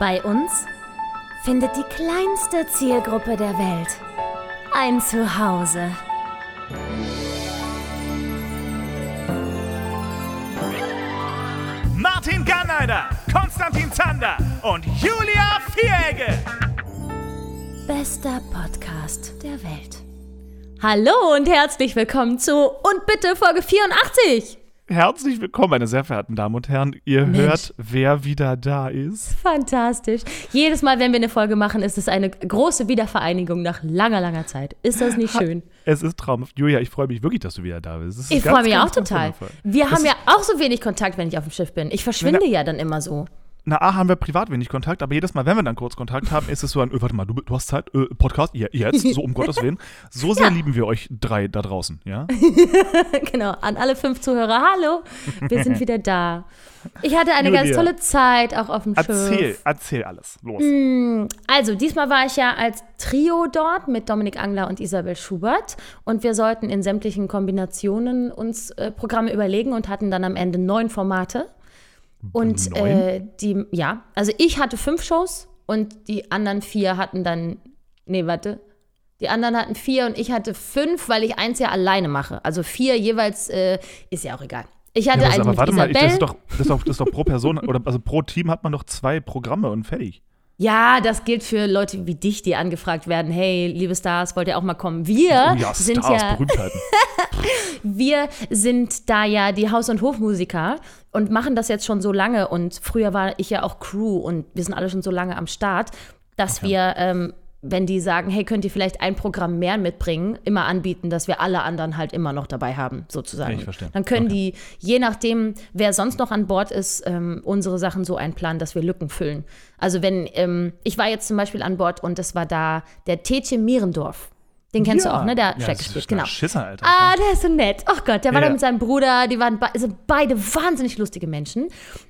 Bei uns findet die kleinste Zielgruppe der Welt ein Zuhause. Martin Garneider, Konstantin Zander und Julia Vieregge. Bester Podcast der Welt. Hallo und herzlich willkommen zu Und bitte Folge 84. Herzlich willkommen, meine sehr verehrten Damen und Herren. Ihr Mensch. hört, wer wieder da ist. Fantastisch. Jedes Mal, wenn wir eine Folge machen, ist es eine große Wiedervereinigung nach langer, langer Zeit. Ist das nicht schön? Es ist traumhaft. Julia, ich freue mich wirklich, dass du wieder da bist. Ich freue mich auch ganz, ganz total. Wir Das haben ja auch so wenig Kontakt, wenn ich auf dem Schiff bin. Ich verschwinde ja dann immer so. Na, A, haben wir privat wenig Kontakt, aber jedes Mal, wenn wir dann kurz Kontakt haben, ist es so ein, äh, warte mal, du, du hast Zeit, äh, Podcast, ja, jetzt, so um Gottes Willen. So sehr lieben wir euch drei da draußen, ja? Genau, an alle fünf Zuhörer, hallo, wir sind wieder da. Ich hatte eine Julia. ganz tolle Zeit auch auf dem Erzähl, Schiff. erzähl alles. Los. Also, diesmal war ich ja als Trio dort mit Dominik Angler und Isabel Schubert und wir sollten in sämtlichen Kombinationen uns äh, Programme überlegen und hatten dann am Ende neun Formate. Und äh, die, ja, also ich hatte fünf Shows und die anderen vier hatten dann, nee, warte. Die anderen hatten vier und ich hatte fünf, weil ich eins ja alleine mache. Also vier jeweils, äh, ist ja auch egal. Ich hatte Ja, einen aber mit warte mal, ich, Isabel. das, ist doch, das, ist doch, das ist doch pro Person, oder also pro Team hat man doch zwei Programme und fertig. Ja, das gilt für Leute wie dich, die angefragt werden. Hey, liebe Stars, wollt ihr auch mal kommen? Wir Oh ja, sind Stars, ja, Berühmtheiten. wir sind da ja die Haus- und Hofmusiker und machen das jetzt schon so lange. Und früher war ich ja auch Crew und wir sind alle schon so lange am Start, dass wir, ähm, wenn die sagen, hey, könnt ihr vielleicht ein Programm mehr mitbringen, immer anbieten, dass wir alle anderen halt immer noch dabei haben, sozusagen. Ich verstehe. Dann können die, je nachdem, wer sonst noch an Bord ist, ähm, unsere Sachen so einplanen, dass wir Lücken füllen. Also wenn, ähm, ich war jetzt zum Beispiel an Bord und es war da der Tetje Mierendorf. Den kennst du auch, ne? Der hat ja, das gespielt, ist genau. ein Schisser, Alter. Ah, der ist so nett. Ach Gott, der war Ja. da mit seinem Bruder. Die waren be sind beide wahnsinnig lustige Menschen.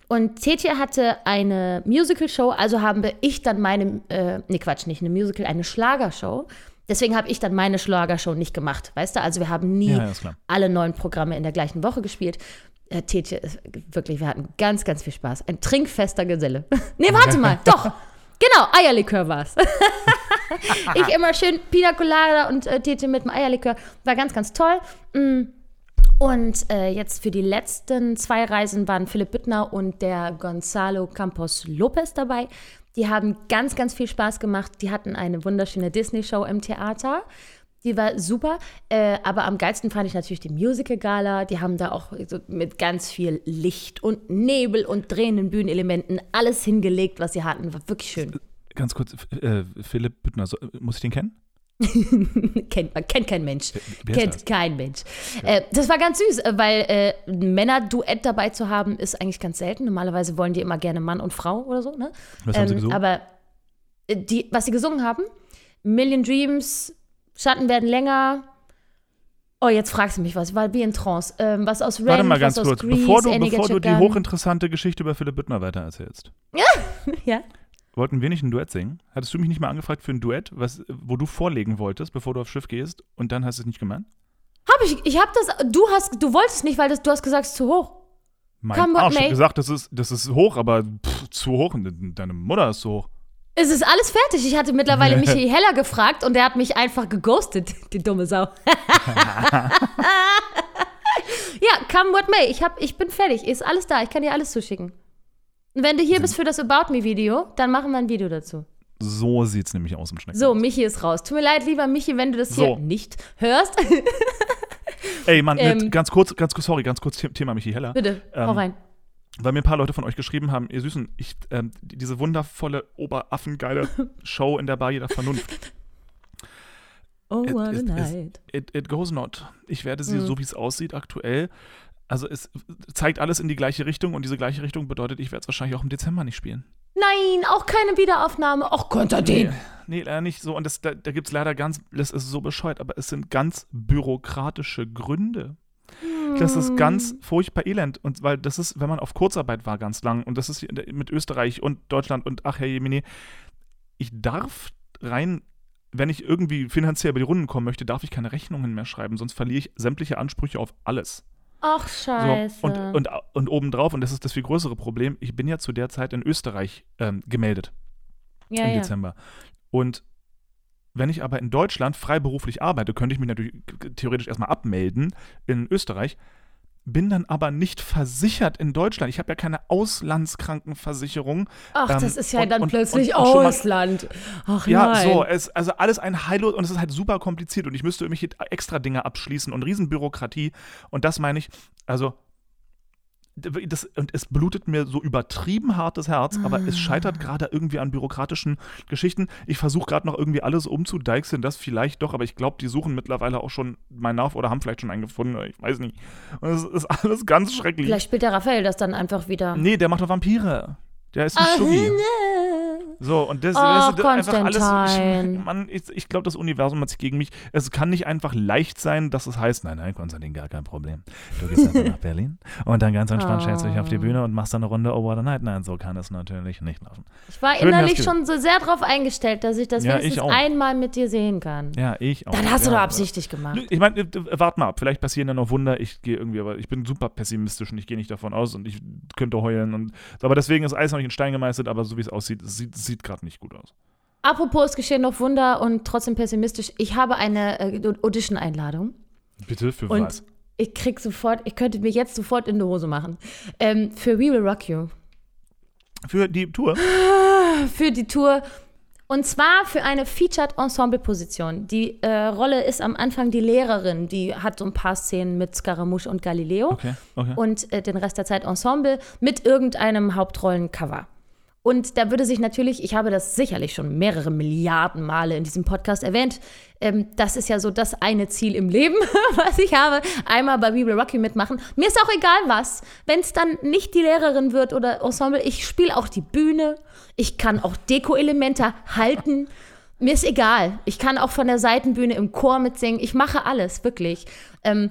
Und Tetje hatte eine Musical-Show, also haben wir ich dann meine, äh, nee Quatsch, nicht eine Musical, eine Schlagershow. Deswegen habe ich dann meine Schlagershow nicht gemacht, weißt du? Also wir haben nie Ja, ja, alle neun Programme in der gleichen Woche gespielt. Äh, Tetje, ist wirklich, wir hatten ganz, ganz viel Spaß. Ein trinkfester Geselle. nee, warte mal, doch. Genau, Eierlikör war's. ich immer schön Pina Colada und äh, Tete mit dem Eierlikör. War ganz, ganz toll. Mm. Und äh, jetzt für die letzten zwei Reisen waren Philipp Büttner und der Gonzalo Campos Lopez dabei. Die haben ganz, ganz viel Spaß gemacht. Die hatten eine wunderschöne Disney-Show im Theater. Die war super, äh, aber am geilsten fand ich natürlich die Musical-Gala. Die haben da auch so mit ganz viel Licht und Nebel und drehenden Bühnenelementen alles hingelegt, was sie hatten. War wirklich schön. Ganz kurz, äh, Philipp Büttner, so, muss ich den kennen? kennt, man kennt kein Mensch. wer kennt das? kein Mensch. Äh, das war ganz süß, äh, weil äh, ein Männerduett dabei zu haben, ist eigentlich ganz selten. Normalerweise wollen die immer gerne Mann und Frau oder so. Ne? Was haben sie gesungen? Aber äh, die, was sie gesungen haben, Million Dreams, Schatten werden länger. Oh, jetzt fragst du mich was. Ich war wie in Trance. Ähm, was aus Rent, Warte mal ganz kurz, Grease, bevor du, bevor du die hochinteressante Geschichte über Philipp Büttner weitererzählst. Ja. Wollten wir nicht ein Duett singen? Hattest du mich nicht mal angefragt für ein Duett, was, wo du vorlegen wolltest, bevor du aufs Schiff gehst und dann hast du es nicht gemeint? Hab ich, ich hab das, du hast, du wolltest nicht, weil das, du hast gesagt, es ist zu hoch. Mein Come Arsch, ich gesagt, das ist, das ist hoch, aber pff, zu hoch. Und Deine Mutter ist zu hoch. Es ist alles fertig. Ich hatte mittlerweile Michi Heller gefragt und der hat mich einfach geghostet, die dumme Sau. ja, come what may. Ich, hab, ich bin fertig. Ist alles da. Ich kann dir alles zuschicken. Wenn du hier bist für das About Me-Video, dann machen wir ein Video dazu. So sieht's nämlich aus im Schnecken. So, Michi ist raus. Tut mir leid, lieber Michi, wenn du das hier So. nicht hörst. Ey, Mann, Ähm. mit, ganz kurz, ganz kurz, sorry, ganz kurz The- Thema Michi Heller. Bitte, hau Ähm, rein. Weil mir ein paar Leute von euch geschrieben haben, ihr Süßen, ich, ähm, die- diese wundervolle, oberaffengeile Show in der Bar jeder Vernunft. Oh, it- what a it- night. It, it goes not. Ich werde sie, Mhm. so wie es aussieht, aktuell. Also es zeigt alles in die gleiche Richtung und diese gleiche Richtung bedeutet, ich werde es wahrscheinlich auch im Dezember nicht spielen. Nein, auch keine Wiederaufnahme. Ach, Konstantin. Nee, leider nicht so. Und das, da, da gibt es leider ganz, das ist so bescheuert, aber es sind ganz bürokratische Gründe. Das ist ganz furchtbar elend. Und weil das ist, wenn man auf Kurzarbeit war ganz lang, und das ist mit Österreich und Deutschland und ach Herr Jemine, ich darf rein, wenn ich irgendwie finanziell über die Runden kommen möchte, darf ich keine Rechnungen mehr schreiben, sonst verliere ich sämtliche Ansprüche auf alles. Ach, scheiße. So, und, und, und obendrauf, und das ist das viel größere Problem, ich bin ja zu der Zeit in Österreich ähm, gemeldet ja, im ja. Dezember. Und wenn ich aber in Deutschland freiberuflich arbeite, könnte ich mich natürlich theoretisch erstmal abmelden in Österreich, bin dann aber nicht versichert in Deutschland. Ich habe ja keine Auslandskrankenversicherung. Ach, Ähm, das ist ja und- dann und- plötzlich und mal- Ausland. Ach Ja, nein. so, es, also alles ein heillos und es ist halt super kompliziert und ich müsste irgendwelche extra Dinge abschließen und Riesenbürokratie und das meine ich, also das, und es blutet mir so übertrieben hartes Herz, aber es Ah. scheitert gerade irgendwie an bürokratischen Geschichten. Ich versuche gerade noch irgendwie alles umzudeichseln, das vielleicht doch, aber ich glaube, die suchen mittlerweile auch schon meinen Nach oder haben vielleicht schon einen gefunden, ich weiß nicht. Und es ist alles ganz schrecklich. Vielleicht spielt der Raphael das dann einfach wieder. Nee, der macht doch Vampire. Der ist ein Ah, Schuggi. ne. So, und das, Ach, das, einfach alles. Konstantin. Mann, ich, ich glaube, das Universum hat sich gegen mich. Es kann nicht einfach leicht sein, dass es heißt, nein, nein, Konstantin, gar kein Problem. Du gehst einfach nach Berlin und dann ganz entspannt stellst du dich auf die Oh. Bühne und machst dann eine Runde Over the Night. Nein, so kann es natürlich nicht laufen. Ich war Schön innerlich schon so sehr darauf eingestellt, dass ich das Ja, ich einmal mit dir sehen kann. Ja, ich auch. Dann hast du ja, doch absichtlich gemacht. Ich meine, wart mal ab, vielleicht passieren ja noch Wunder. Ich gehe irgendwie, aber ich bin super pessimistisch und ich gehe nicht davon aus und ich könnte heulen. Und, aber deswegen ist Eis noch nicht in Stein gemeißelt, aber so wie es aussieht, sieht, sieht gerade nicht gut aus. Apropos, es geschehen noch Wunder und trotzdem pessimistisch. Ich habe eine äh, Audition-Einladung Bitte, für und was? ich krieg sofort, ich könnte mir jetzt sofort in die Hose machen. Ähm, für We Will Rock You. Für die Tour? Für die Tour. Und zwar für eine Featured Ensemble-Position. Die äh, Rolle ist am Anfang die Lehrerin, die hat so ein paar Szenen mit Scaramouche und Galileo. Okay, okay. und äh, den Rest der Zeit Ensemble mit irgendeinem Hauptrollencover. Und da würde sich natürlich, ich habe das sicherlich schon mehrere Milliarden Male in diesem Podcast erwähnt, ähm, das ist ja so das eine Ziel im Leben, was ich habe. Einmal bei We Will Rock You mitmachen. Mir ist auch egal was. Wenn es dann nicht die Lehrerin wird oder Ensemble, ich spiele auch die Bühne. Ich kann auch Deko-Elemente halten. Mir ist egal. Ich kann auch von der Seitenbühne im Chor mitsingen. Ich mache alles, wirklich. Ähm,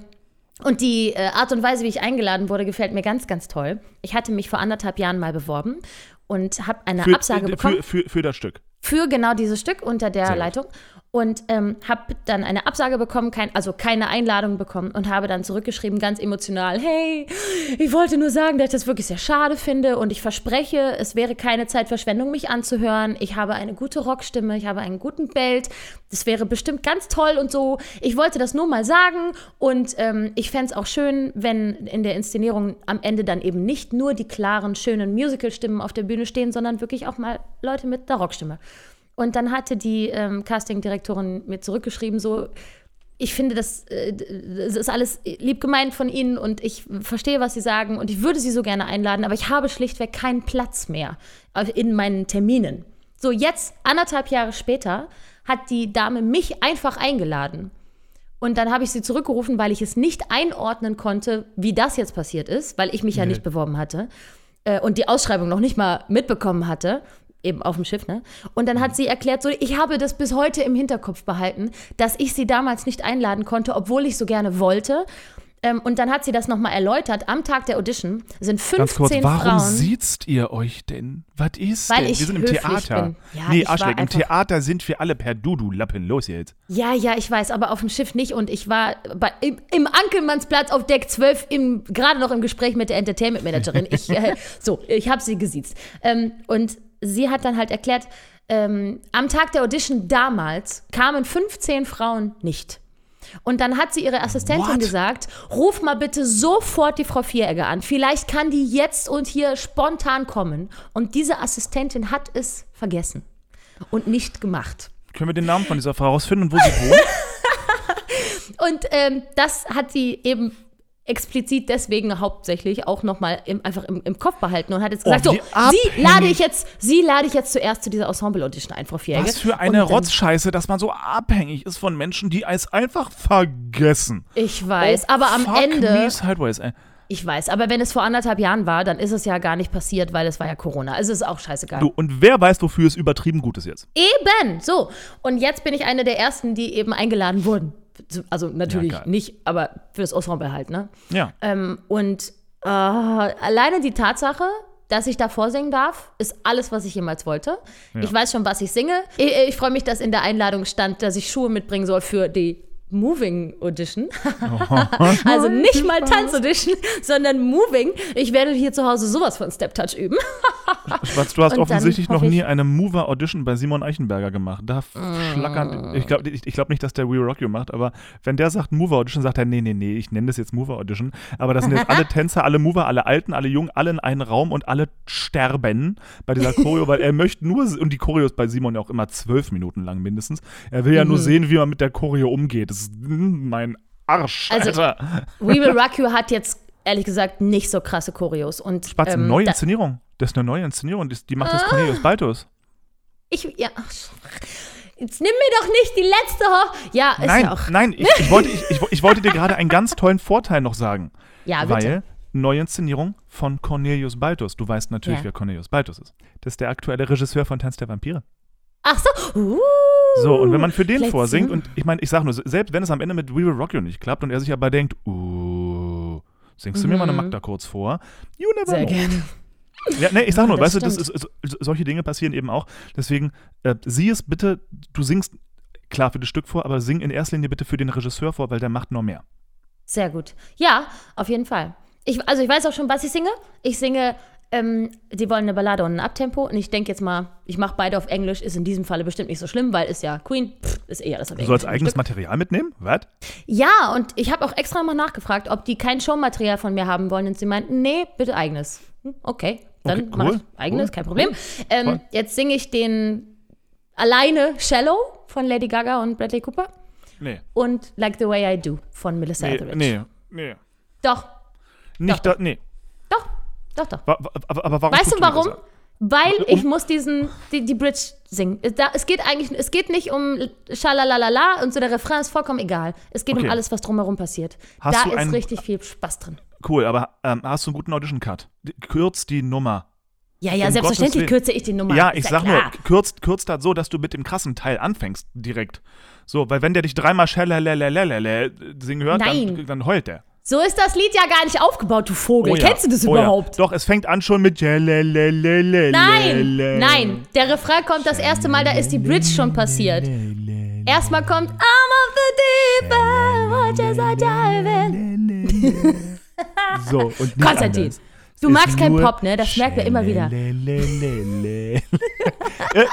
und die äh, Art und Weise, wie ich eingeladen wurde, gefällt mir ganz, ganz toll. Ich hatte mich vor anderthalb Jahren mal beworben und habe eine für, Absage bekommen Für, für, für das Stück. für genau dieses Stück unter der. Leitung und ähm, habe dann eine Absage bekommen, kein, also keine Einladung bekommen und habe dann zurückgeschrieben, ganz emotional, hey, ich wollte nur sagen, dass ich das wirklich sehr schade finde und ich verspreche, es wäre keine Zeitverschwendung, mich anzuhören. Ich habe eine gute Rockstimme, ich habe einen guten Belt, das wäre bestimmt ganz toll und so. Ich wollte das nur mal sagen und ähm, ich fände es auch schön, wenn in der Inszenierung am Ende dann eben nicht nur die klaren, schönen Musical-Stimmen auf der Bühne stehen, sondern wirklich auch mal Leute mit der Rockstimme. Und dann hatte die ähm, Castingdirektorin mir zurückgeschrieben, so, ich finde, das, äh, das ist alles lieb gemeint von Ihnen und ich verstehe, was Sie sagen und ich würde Sie so gerne einladen, aber ich habe schlichtweg keinen Platz mehr in meinen Terminen. So, jetzt, anderthalb Jahre später, hat die Dame mich einfach eingeladen. Und dann habe ich sie zurückgerufen, weil ich es nicht einordnen konnte, wie das jetzt passiert ist, weil ich mich ja Nee. nicht beworben hatte äh, und die Ausschreibung noch nicht mal mitbekommen hatte, eben auf dem Schiff, ne? Und dann hat sie erklärt, so, ich habe das bis heute im Hinterkopf behalten, dass ich sie damals nicht einladen konnte, obwohl ich so gerne wollte. Ähm, und dann hat sie das nochmal erläutert. Am Tag der Audition sind 15 Ganz kurz, warum Frauen. siehtst ihr euch denn? Was ist Weil denn? ich wir sind im Theater. Ja, nee, Arschleck, im Theater sind wir alle per Dudu, Lappen. Los jetzt. Ja, ja, ich weiß, aber auf dem Schiff nicht. Und ich war bei, im, im Ankelmannsplatz auf Deck 12 im- gerade noch im Gespräch mit der Entertainment Managerin. Ich, äh, so, ich habe sie gesiezt. Ähm, und sie hat dann halt erklärt, ähm, am Tag der Audition damals kamen 15 Frauen nicht. Und dann hat sie ihre Assistentin What? gesagt, ruf mal bitte sofort die Frau Vieregger an. Vielleicht kann die jetzt und hier spontan kommen. Und diese Assistentin hat es vergessen und nicht gemacht. Können wir den Namen von dieser Frau rausfinden und wo sie wohnt? Und ähm, das hat sie eben explizit deswegen hauptsächlich auch nochmal im, einfach im, im Kopf behalten und hat jetzt Oh, gesagt, so, wie sie lade ich jetzt, sie lade ich jetzt zuerst zu dieser Ensemble-Audition ein, Frau Vierge. Was für eine Und Rotzscheiße, dass man so abhängig ist von Menschen, die es einfach vergessen. Ich weiß, Oh, aber am Ende, Me sideways, ey. ich weiß, aber wenn es vor anderthalb Jahren war, dann ist es ja gar nicht passiert, weil es war ja Corona. Also ist auch scheißegal. Du, und wer weiß, wofür es übertrieben gut ist jetzt? Eben, so. Und jetzt bin ich eine der ersten, die eben eingeladen wurden. Also natürlich Ja, nicht, aber für das Ensemble halt, ne? Ja. Ähm, und äh, alleine die Tatsache, dass ich da vorsingen darf, ist alles, was ich jemals wollte. Ich weiß schon, was ich singe. Ich, ich freue mich, dass in der Einladung stand, dass ich Schuhe mitbringen soll für die Moving Audition. also nicht mal Tanz Audition, sondern Moving. Ich werde hier zu Hause sowas von Step Touch üben. Schwarz, du hast Und offensichtlich noch nie eine Mover Audition bei Simon Eichenberger gemacht. Da Mm. schlackern. Ich glaube ich, ich glaub nicht, dass der We Rock You macht, aber wenn der sagt Mover Audition, sagt er, nee, nee, nee, ich nenne das jetzt Mover Audition. Aber das sind jetzt alle Tänzer, alle Mover, alle Alten, alle Jungen, alle in einen Raum und alle sterben bei dieser Choreo, weil er möchte nur, und die Choreo ist bei Simon ja auch immer zwölf Minuten lang mindestens. Er will ja nur Mhm. sehen, wie man mit der Choreo umgeht. Das mein Arsch, Also, Alter. We Will Rock You hat jetzt ehrlich gesagt nicht so krasse Choreos. Und, Spatz, ähm, neue Inszenierung. Das ist eine neue Inszenierung. Die, die macht das Ah. Cornelius Baltus. Ich, ja, jetzt nimm mir doch nicht die letzte. Ho ja, ist Nein, ja auch. nein, ich, ich, wollte, ich, ich, ich wollte dir gerade einen ganz tollen Vorteil noch sagen. Ja, bitte. weil neue Inszenierung von Cornelius Baltus. Du weißt natürlich, Ja. wer Cornelius Baltus ist. Das ist der aktuelle Regisseur von Tanz der Vampire. Ach so. Uh, So, und wenn man für den vielleicht vorsingt, und ich meine, ich sage nur, selbst wenn es am Ende mit We Will Rock You nicht klappt und er sich aber denkt, uh, singst du mir mal eine Mhm. Magda kurz vor? You never Sehr know. gerne. Ja, nee, ich sag Ja, nur, das weißt du, das stimmt. ist, so- solche Dinge passieren eben auch. Deswegen, äh, sieh es bitte, du singst klar für das Stück vor, aber sing in erster Linie bitte für den Regisseur vor, weil der macht noch mehr. Sehr gut. Ja, auf jeden Fall. Ich, also ich weiß auch schon, was ich singe. Ich singe, ähm, die wollen eine Ballade und ein Abtempo. Und ich denke jetzt mal, ich mache beide auf Englisch. Ist in diesem Falle bestimmt nicht so schlimm, weil ist ja Queen. Pff, ist eher das Du sollst eigenes Material mitnehmen? Was? Ja, und ich habe auch extra mal nachgefragt, ob die kein Showmaterial von mir haben wollen. Und sie meinten, nee, bitte eigenes. Hm, Okay, dann Okay, mach cool, ich eigenes, cool, kein Problem. Ähm, Voll. jetzt singe ich den alleine Shallow von Lady Gaga und Bradley Cooper Nee. und Like the Way I Do von Melissa Nee, Etheridge. nee, nee. Doch, Nicht Doch, da, nee. doch, doch, doch. Wa- Aber, aber warum Weißt du warum? das? Weil Um- ich muss diesen, die, die Bridge singen. Es Da, es geht eigentlich, es geht nicht um Schalalalala und so der Refrain ist vollkommen egal. Es geht Okay. um alles, was drumherum passiert. Hast da ist einen- richtig viel Spaß drin. Cool, aber ähm, hast du einen guten Audition-Cut? Kürzt die Nummer. Ja, ja, Um selbstverständlich kürze ich die Nummer. Ja, ich sag klar. nur, kürzt, kürzt das so, dass du mit dem krassen Teil anfängst, direkt. So, weil wenn der dich dreimal schellelelelelele singen hört, dann, dann heult der. So ist das Lied ja gar nicht aufgebaut, du Vogel. Oh ja, Kennst du das oh ja. überhaupt? Doch, es fängt an schon mit. Nein, nein. Der Refrain kommt das erste Mal, da ist die Bridge schon passiert. Erstmal kommt I'm of the deep end, watch as I dive in. So, und Konstantin, anders. Du magst keinen nur Pop, ne? Das merken wir immer wieder.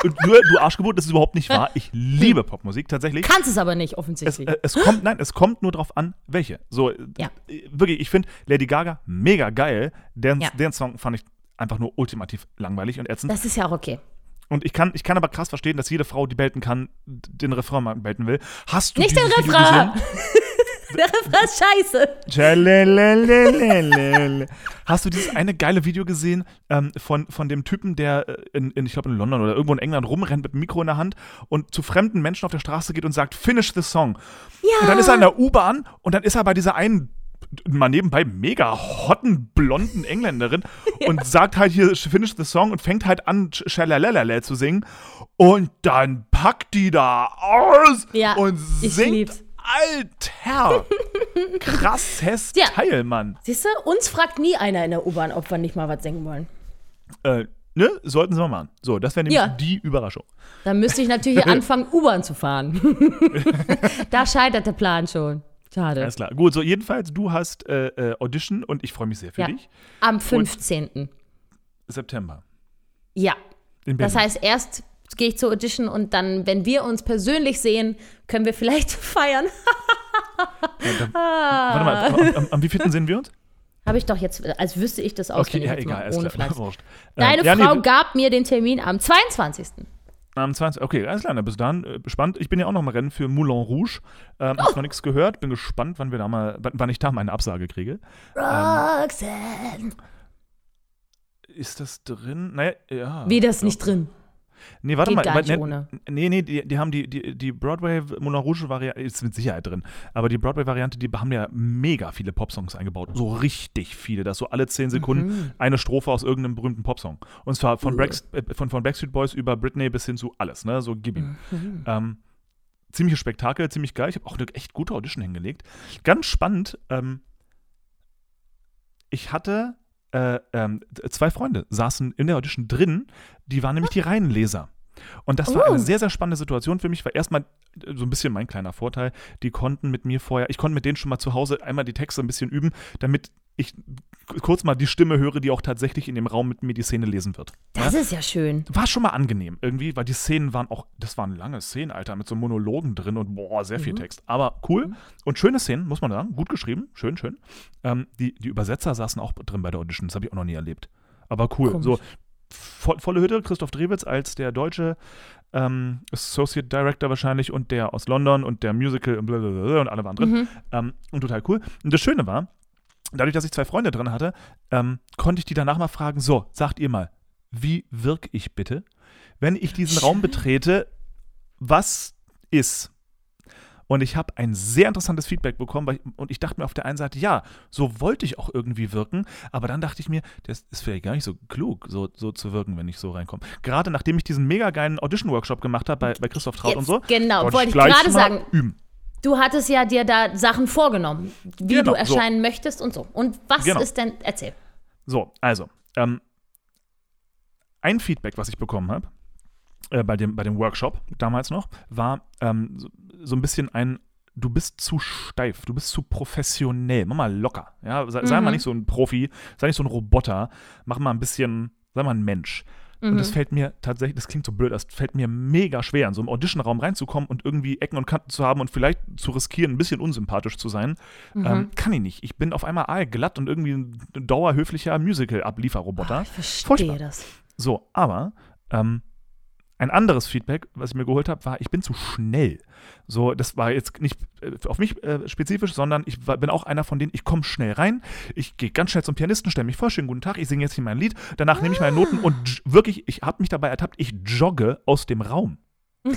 und du, du Arschgeburt, das ist überhaupt nicht wahr. Ich liebe Popmusik tatsächlich. Kannst es aber nicht, Es, offensichtlich. äh, es kommt, nein, es kommt nur drauf an, welche. So, äh, Ja. wirklich, ich finde Lady Gaga mega geil. Den, Ja. den Song fand ich einfach nur ultimativ langweilig und ätzend. das ist ja auch okay. Und ich kann, ich kann aber krass verstehen, dass jede Frau, die belten kann, den Refrain mal belten will. Hast du Nicht den Refrain. Der Refrain ist scheiße. Hast du dieses eine geile Video gesehen ähm, von, von dem Typen, der äh, in, in ich glaube in London oder irgendwo in England rumrennt mit einem Mikro in der Hand und zu fremden Menschen auf der Straße geht und sagt, finish the song. Ja. Und dann ist er in der U-Bahn und dann ist er bei dieser einen mal nebenbei mega hotten, blonden Engländerin und sagt halt hier, finish the song und fängt halt an, Schalalalala zu singen. Und dann packt die da aus Ja, und singt. Alter! Krasses Ja. Teil, Mann. Siehst du, uns fragt nie einer in der U-Bahn, ob wir nicht mal was singen wollen. Äh, ne? Sollten sie mal machen. So, das wäre nämlich Ja. die Überraschung. Dann müsste ich natürlich anfangen, U-Bahn zu fahren. da scheitert der Plan schon. Schade. Alles klar. Gut, so jedenfalls, du hast äh, äh, Audition und ich freue mich sehr für Ja. dich. Am 15. September. Ja. Das heißt, erst gehe ich zur Audition und dann, wenn wir uns persönlich sehen, können wir vielleicht feiern. Ja, da, warte mal, am, am, am sehen wir uns? Habe ich doch jetzt, als wüsste ich das Okay, auswendig ja, egal, mal, alles ohne klar. Wurscht. Deine Ähm, ja, nee, Frau du- gab mir den Termin am 22. Am 20. Okay, alles klar, bis dann. Äh, spannend. Ich bin ja auch noch mal Rennen für Moulin Rouge. Ähm, Oh. Hab noch nichts gehört. Bin gespannt, wann wir da mal, wann, ich da meine Absage kriege. Roxanne. Ist das drin? Naja, ja. Wie das nicht drin? Nee, warte Geht mal. gar nicht nee, ohne. Nee, nee, die, die haben die, die, die Broadway Moulin Rouge Variante, ist mit Sicherheit drin. Aber die Broadway Variante, die haben ja mega viele Popsongs eingebaut. So richtig viele. Das so alle zehn Sekunden Mhm. eine Strophe aus irgendeinem berühmten Popsong. Und zwar von, Brex, äh, von, von Backstreet Boys über Britney bis hin zu alles, ne? So gib ihm. Mhm. Ähm, ziemliches Spektakel, ziemlich geil. Ich habe auch eine echt gute Audition hingelegt. Ganz spannend, ähm, ich hatte äh, ähm, zwei Freunde, saßen in der Audition drin, die waren nämlich die Reihenleser. Und das war Oh. eine sehr, sehr spannende Situation für mich, weil erstmal äh, so ein bisschen mein kleiner Vorteil, die konnten mit mir vorher, ich konnte mit denen schon mal zu Hause einmal die Texte ein bisschen üben, damit ich kurz mal die Stimme höre, die auch tatsächlich in dem Raum mit mir die Szene lesen wird. Das ist ja schön. War schon mal angenehm irgendwie, weil die Szenen waren auch, das waren lange Szenen, Alter, mit so Monologen drin und boah, sehr viel Text. Aber cool und schöne Szenen, muss man sagen, gut geschrieben, schön, schön. Ähm, die, die Übersetzer saßen auch drin bei der Audition, das habe ich auch noch nie erlebt. Aber cool, Komisch. so vo volle Hütte, Christoph Drewitz als der deutsche ähm, Associate Director wahrscheinlich und der aus London und der Musical und und alle waren drin. Mhm. Ähm, und total cool. Und das Schöne war, dadurch, dass ich zwei Freunde drin hatte, ähm, konnte ich die danach mal fragen: So, sagt ihr mal, wie wirke ich bitte, wenn ich diesen Raum betrete? Was ist? Und ich habe ein sehr interessantes Feedback bekommen, ich, und ich dachte mir auf der einen Seite, ja, so wollte ich auch irgendwie wirken, aber dann dachte ich mir, das ist vielleicht gar nicht so klug, so, so zu wirken, wenn ich so reinkomme. Gerade nachdem ich diesen mega geilen Audition-Workshop gemacht habe bei, bei Christoph Traut und so, genau, wollte ich gleich gerade sagen. Üben. Du hattest ja dir da Sachen vorgenommen, wie Genau, du so. erscheinen möchtest und so. Und was Genau. ist denn, erzähl. So, also, ähm, ein Feedback, was ich bekommen habe, äh, bei, dem, bei dem Workshop damals noch, war ähm, so, so ein bisschen ein, du bist zu steif, du bist zu professionell, mach mal locker, ja, sei, sei Mhm. mal nicht so ein Profi, sei nicht so ein Roboter, mach mal ein bisschen, sei mal ein Mensch. Und Mhm. das fällt mir tatsächlich, das klingt so blöd, das fällt mir mega schwer, in so einen Auditionraum reinzukommen und irgendwie Ecken und Kanten zu haben und vielleicht zu riskieren, ein bisschen unsympathisch zu sein. Mhm. Ähm, kann ich nicht. Ich bin auf einmal aalglatt und irgendwie ein dauerhöflicher Musical-Ablieferroboter. Ich verstehe Furchtbar. das. So, aber ähm, ein anderes Feedback, was ich mir geholt habe, war, ich bin zu schnell. So, das war jetzt nicht äh, auf mich äh, spezifisch, sondern ich war, bin auch einer von denen, ich komme schnell rein, ich gehe ganz schnell zum Pianisten, stelle mich vor, schönen guten Tag, ich singe jetzt hier mein Lied, danach nehme ich meine Noten und wirklich, ich habe mich dabei ertappt, ich jogge aus dem Raum.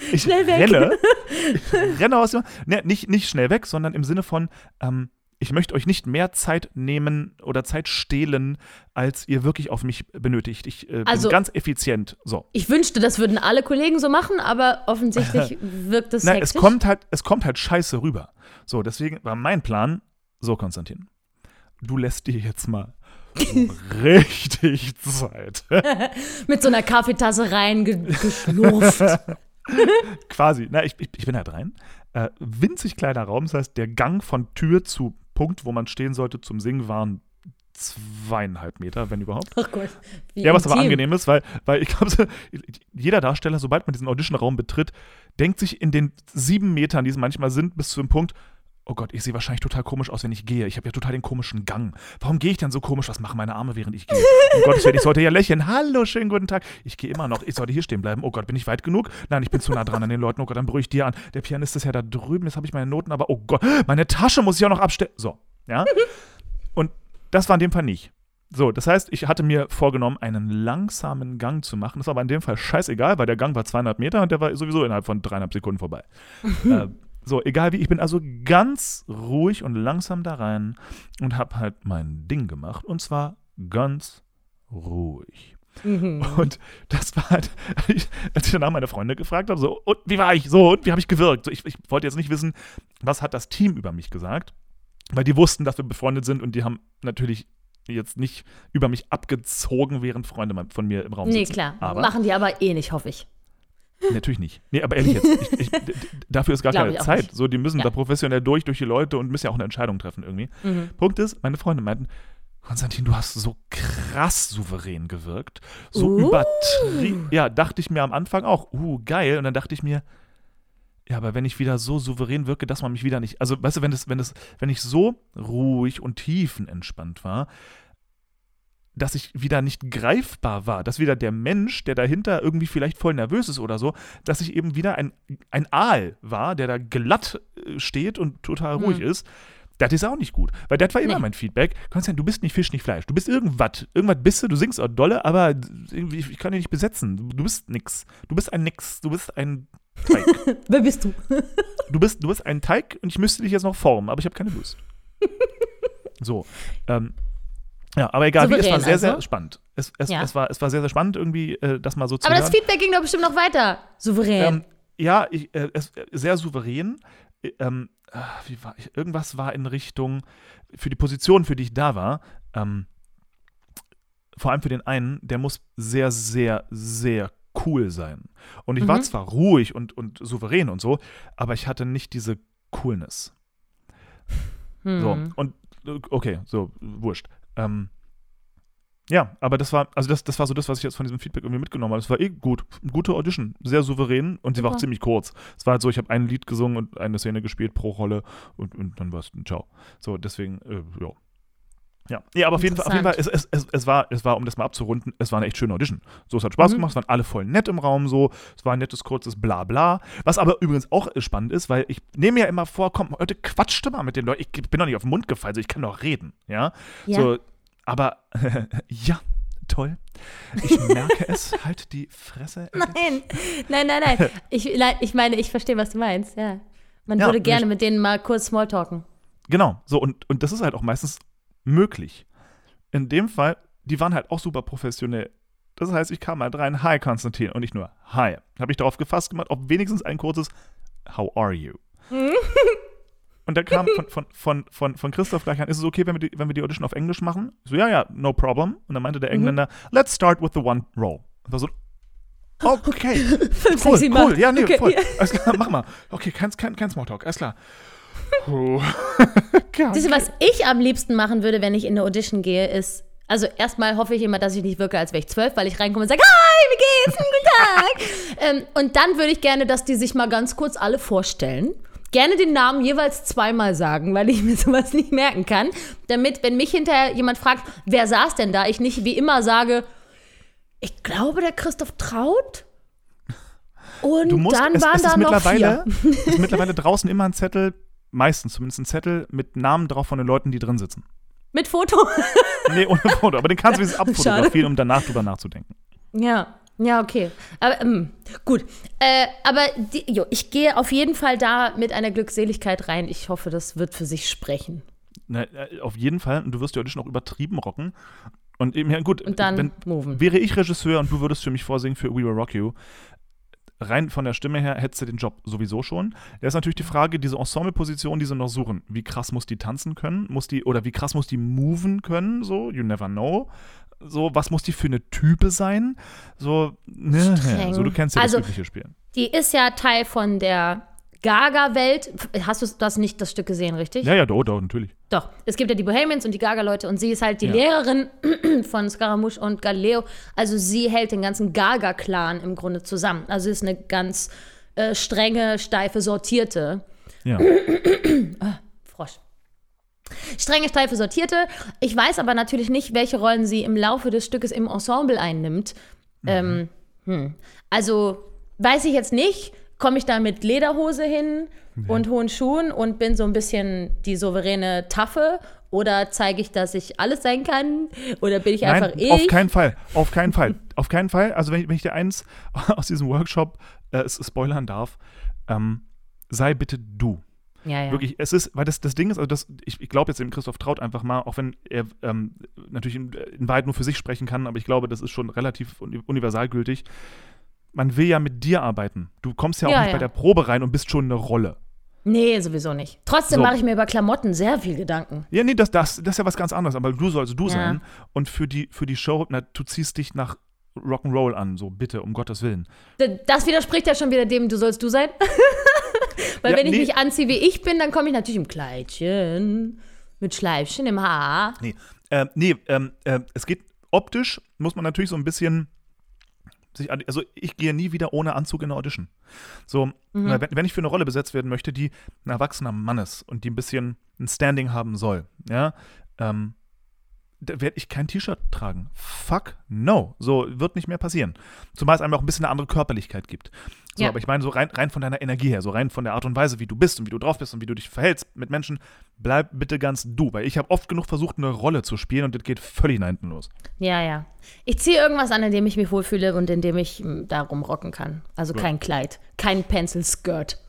Ich, ich Schnell weg. renne, ich renne aus dem ne, nicht, nicht schnell weg, sondern im Sinne von, ähm, ich möchte euch nicht mehr Zeit nehmen oder Zeit stehlen, als ihr wirklich auf mich benötigt. Ich äh, Also- bin ganz effizient. So. Ich wünschte, das würden alle Kollegen so machen, aber offensichtlich wirkt es Nein, hektisch. es kommt halt, es kommt halt scheiße rüber. So, deswegen war mein Plan, so Konstantin, du lässt dir jetzt mal richtig Zeit. Mit so einer Kaffeetasse reingeschlurft. Quasi. Na, ich, ich, ich bin halt rein. Äh, winzig kleiner Raum, das heißt, der Gang von Tür zu Punkt, wo man stehen sollte zum Singen, waren zweieinhalb Meter, wenn überhaupt. Ach Gott. Wie Ja, was aber intim. angenehm ist, weil, weil ich glaube, jeder Darsteller, sobald man diesen Audition-Raum betritt, denkt sich in den sieben Metern, die es manchmal sind, bis zu dem Punkt, oh Gott, ich sehe wahrscheinlich total komisch aus, wenn ich gehe. Ich habe ja total den komischen Gang. Warum gehe ich denn so komisch? Was machen meine Arme, während ich gehe? Gottes Willen, ich sollte ja lächeln. Hallo, schönen guten Tag. Ich gehe immer noch. Ich sollte hier stehen bleiben. Oh Gott, bin ich weit genug? Nein, ich bin zu nah dran an den Leuten. Oh Gott, dann ich dir an. Der Pianist ist ja da drüben. Jetzt habe ich meine Noten, aber oh Gott, meine Tasche muss ich auch noch abstellen. So, ja. Und das war in dem Fall nicht. So, das heißt, ich hatte mir vorgenommen, einen langsamen Gang zu machen. Das war aber in dem Fall scheißegal, weil der Gang war 200 Meter und der war sowieso innerhalb von dreieinhalb Sekunden vorbei. äh, so, egal wie, ich bin also ganz ruhig und langsam da rein und habe halt mein Ding gemacht. Und zwar ganz ruhig. Mhm. Und das war halt, ich, als ich danach meine Freunde gefragt habe, so, und wie war ich? So, und wie habe ich gewirkt? So, ich, ich wollte jetzt nicht wissen, was hat das Team über mich gesagt, weil die wussten, dass wir befreundet sind und die haben natürlich jetzt nicht über mich abgezogen, während Freunde von mir im Raum Nee, sitzen. klar. Aber Machen die aber eh nicht, hoffe ich. Natürlich nicht. Nee, aber ehrlich jetzt, ich, ich, dafür ist gar keine Zeit. nicht. So, die müssen Ja. da professionell durch, durch die Leute und müssen ja auch eine Entscheidung treffen irgendwie. Mhm. Punkt ist, meine Freunde meinten, Konstantin, du hast so krass souverän gewirkt. So Uh. übertrieben. Ja, dachte ich mir am Anfang auch, uh, geil. Und dann dachte ich mir, ja, aber wenn ich wieder so souverän wirke, dass man mich wieder nicht. Also, weißt du, wenn das, wenn das, wenn ich so ruhig und tiefenentspannt war, dass ich wieder nicht greifbar war, dass wieder der Mensch, der dahinter irgendwie vielleicht voll nervös ist oder so, dass ich eben wieder ein, ein Aal war, der da glatt äh, steht und total ruhig Hm. ist. Das ist auch nicht gut. Weil das war immer Nee. mein Feedback. Konstantin, du bist nicht Fisch, nicht Fleisch. Du bist irgendwas. Irgendwas bist du, du singst auch dolle, aber ich kann dich nicht besetzen. Du, du bist nix. Du bist ein Nix. Du bist ein Teig. Wer bist du? du, bist, du bist ein Teig und ich müsste dich jetzt noch formen, aber ich habe keine Lust. so. Ähm, ja, aber egal, wie, es war sehr, sehr also? spannend. Es, es, Ja. es, war, es war sehr, sehr spannend, irgendwie äh, das mal so zu Aber hören. das Feedback ging doch bestimmt noch weiter. Souverän. Ähm, ja, ich, äh, es, äh, sehr souverän. Äh, Ähm, ah, wie war ich? Irgendwas war in Richtung, für die Position, für die ich da war, ähm, vor allem für den einen, der muss sehr, sehr, sehr cool sein. Und ich Mhm. war zwar ruhig und, und souverän und so, aber ich hatte nicht diese Coolness. Hm. So, und okay, so, wurscht. Ähm, ja, aber das war, also das, das war so das, was ich jetzt von diesem Feedback irgendwie mitgenommen habe. Es war eh gut. Eine gute Audition, sehr souverän und sie war auch ziemlich kurz. Es war halt so, ich habe ein Lied gesungen und eine Szene gespielt pro Rolle und, und dann war es ciao. So, deswegen, äh, ja. Ja, ja, aber auf jeden Fall, auf jeden Fall es, es, es, es, war, es war, um das mal abzurunden, es war eine echt schöne Audition. So, es hat Spaß Mhm. gemacht, es waren alle voll nett im Raum, so, es war ein nettes, kurzes Blabla. Was aber übrigens auch spannend ist, weil ich nehme mir ja immer vor, komm, heute quatschte mal mit den Leuten. Ich bin doch nicht auf den Mund gefallen, so, ich kann doch reden, ja. Ja. So, aber ja, toll. Ich merke es, halt die Fresse. Nein, nein, nein, nein. Ich, ich meine, ich verstehe, was du meinst, ja. Man Ja, würde gerne ich- mit denen mal kurz Smalltalken. Genau, so und, und das ist halt auch meistens möglich. In dem Fall, die waren halt auch super professionell. Das heißt, ich kam halt rein, hi Konstantin und nicht nur hi. Habe ich darauf gefasst gemacht, ob wenigstens ein kurzes How are you? und da kam von, von, von, von, von Christoph gleich an, ist es okay, wenn wir, die, wenn wir die Audition auf Englisch machen? Ich So, ja, ja, no problem. Und dann meinte der Engländer, let's start with the one roll. Und war so, okay, cool, cool, ja, nee, Okay, voll. ja. Alles klar, mach mal. Okay, kein, kein, kein Smalltalk, alles klar. Ja, Siehst du, was ich am liebsten machen würde, wenn ich in eine Audition gehe, ist, also erstmal hoffe ich immer, dass ich nicht wirke, als wäre ich zwölf, weil ich reinkomme und sage, hi, wie geht's? Guten Tag. ähm, und dann würde ich gerne, dass die sich mal ganz kurz alle vorstellen. Gerne den Namen jeweils zweimal sagen, weil ich mir sowas nicht merken kann. Damit, wenn mich hinterher jemand fragt, wer saß denn da, ich nicht wie immer sage, ich glaube, der Christoph Traut. Und Du musst, dann es, waren es da ist noch mittlerweile, vier. es ist mittlerweile draußen immer ein Zettel, meistens zumindest ein Zettel mit Namen drauf von den Leuten, die drin sitzen. Mit Foto. Nee, ohne Foto, aber den kannst du wenigstens abfotografieren, um danach drüber nachzudenken. Ja, ja, okay. Aber ähm, gut. Äh, aber die, jo, ich gehe auf jeden Fall da mit einer Glückseligkeit rein. Ich hoffe, das wird für sich sprechen. Na, äh, auf jeden Fall, und du wirst die Audition auch übertrieben rocken. Und eben, ja gut, Und dann wenn, wäre ich Regisseur und du würdest für mich vorsingen für We Will Rock You, rein von der Stimme her hättest du den Job sowieso schon. Da ist natürlich die Frage, diese Ensemble-Position, die sie noch suchen. Wie krass muss die tanzen können? Muss die, oder wie krass muss die moven können? So, you never know. So, was muss die für eine Type sein? So, ne, Streng. so du kennst ja Also- das übliche Spiel. Die ist ja Teil von der Gaga-Welt. Hast du das nicht das Stück gesehen, richtig? Ja, ja, doch, doch, natürlich. Doch. Es gibt ja die Bohemians und die Gaga-Leute und sie ist halt die Ja. Lehrerin von Scaramouche und Galileo. Also sie hält den ganzen Gaga-Clan im Grunde zusammen. Also sie ist eine ganz äh, strenge, steife, sortierte. Ja. Frosch. Strenge, steife, sortierte. Ich weiß aber natürlich nicht, welche Rollen sie im Laufe des Stückes im Ensemble einnimmt. Ähm, hm. Also weiß ich jetzt nicht, komme ich da mit Lederhose hin und hohen Schuhen und bin so ein bisschen die souveräne Taffe oder zeige ich, dass ich alles sein kann oder bin ich einfach Nein, ich? auf keinen Fall. Auf keinen Fall. auf keinen Fall. Also, wenn ich, wenn ich dir eins aus diesem Workshop äh, spoilern darf, ähm, sei bitte du. ja, ja. Wirklich, es ist, weil das, das Ding ist, also das, ich, ich glaube jetzt dem Christoph Traut einfach mal, auch wenn er ähm, natürlich in, in Wahrheit nur für sich sprechen kann, aber ich glaube, das ist schon relativ uni- universal gültig. Man will ja mit dir arbeiten. Du kommst ja auch Ja, nicht ja. bei der Probe rein und bist schon eine Rolle. Nee, sowieso nicht. Trotzdem So. mache ich mir über Klamotten sehr viel Gedanken. Ja, nee, das, das, das ist ja was ganz anderes, aber du sollst du Ja. sein. Und für die, für die Show, na, du ziehst dich nach Rock'n'Roll an, so bitte, um Gottes Willen. Das widerspricht ja schon wieder dem, du sollst du sein. Weil Ja, wenn ich nee. mich anziehe, wie ich bin, dann komme ich natürlich im Kleidchen, mit Schleifchen im Haar. Nee, äh, nee ähm, äh, es geht optisch, muss man natürlich so ein bisschen sich, also ich gehe nie wieder ohne Anzug in eine Audition. So, Mhm. wenn, wenn ich für eine Rolle besetzt werden möchte, die ein erwachsener Mann ist und die ein bisschen ein Standing haben soll, ja, ähm, da werde ich kein T-Shirt tragen. Fuck no. So wird nicht mehr passieren. Zumal es einem auch ein bisschen eine andere Körperlichkeit gibt. So, Ja. aber ich meine, so rein, rein von deiner Energie her, so rein von der Art und Weise, wie du bist und wie du drauf bist und wie du dich verhältst mit Menschen, bleib bitte ganz du. Weil ich habe oft genug versucht, eine Rolle zu spielen und das geht völlig nach hinten los. Ja, ja. Ich ziehe irgendwas an, in dem ich mich wohlfühle und in dem ich m, da rumrocken kann. Also Gut. kein Kleid, kein Pencil-Skirt.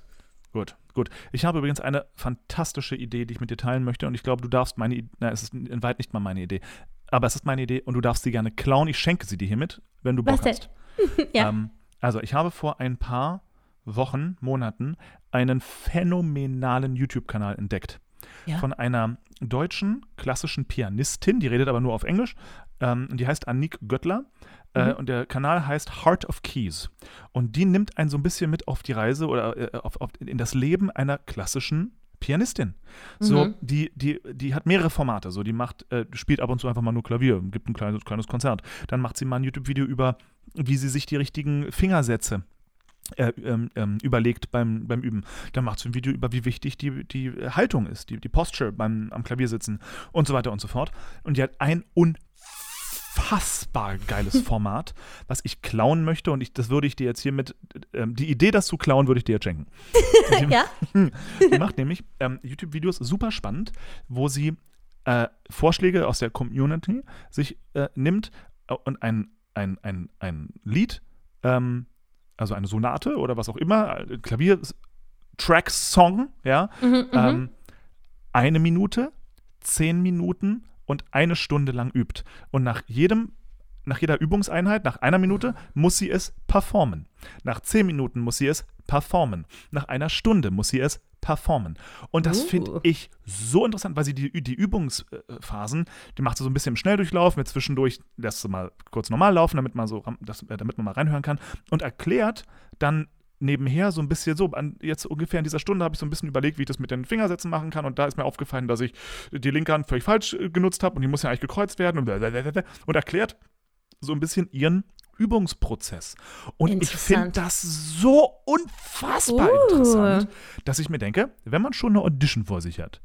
Gut, gut. Ich habe übrigens eine fantastische Idee, die ich mit dir teilen möchte und ich glaube, du darfst meine Idee, na, es ist in weit nicht mal meine Idee, aber es ist meine Idee und du darfst sie gerne klauen. Ich schenke sie dir hiermit, wenn du Bock Was hast. Ja. Ähm, also, ich habe vor ein paar Wochen, Monaten einen phänomenalen YouTube-Kanal entdeckt. Ja. von einer deutschen klassischen Pianistin, die redet aber nur auf Englisch. Ähm, und die heißt Annick Göttler. Äh, Mhm. und der Kanal heißt Heart of Keys. Und die nimmt einen so ein bisschen mit auf die Reise oder äh, auf, auf, in das Leben einer klassischen Pianistin. So, Mhm. die, die, die hat mehrere Formate. So, die macht, äh, spielt ab und zu einfach mal nur Klavier, gibt ein kleines, kleines Konzert. Dann macht sie mal ein YouTube-Video über, wie sie sich die richtigen Fingersätze äh, ähm, ähm, überlegt beim, beim Üben. Dann macht sie ein Video über, wie wichtig die, die Haltung ist, die, die Posture beim am Klavier sitzen und so weiter und so fort. Und die hat ein unfassbar geiles Format, was ich klauen möchte und ich, das würde ich dir jetzt hiermit, ähm, die Idee, das zu klauen, würde ich dir jetzt schenken. Die, Ja? die macht nämlich ähm, YouTube-Videos super spannend, wo sie äh, Vorschläge aus der Community sich äh, nimmt und ein, ein, ein, ein Lied, ähm, also eine Sonate oder was auch immer, äh, Klavier-Track-Song, ja, Mhm, mhm. ähm, eine Minute, zehn Minuten und eine Stunde lang übt. Und nach jedem, nach jeder Übungseinheit, nach einer Minute, muss sie es performen. Nach zehn Minuten muss sie es performen. Nach einer Stunde muss sie es performen. Und das Uh. finde ich so interessant, weil sie die, die Übungsphasen, die macht sie so ein bisschen im Schnelldurchlauf, mit zwischendurch lässt sie mal kurz normal laufen, damit man so, das, äh, damit man mal reinhören kann und erklärt dann nebenher so ein bisschen so, an, jetzt ungefähr in dieser Stunde habe ich so ein bisschen überlegt, wie ich das mit den Fingersätzen machen kann und da ist mir aufgefallen, dass ich die linke Hand völlig falsch äh, genutzt habe und die muss ja eigentlich gekreuzt werden und, und erklärt so ein bisschen ihren Übungsprozess. Und ich finde das so unfassbar Uh. interessant, dass ich mir denke, wenn man schon eine Audition vor sich hat,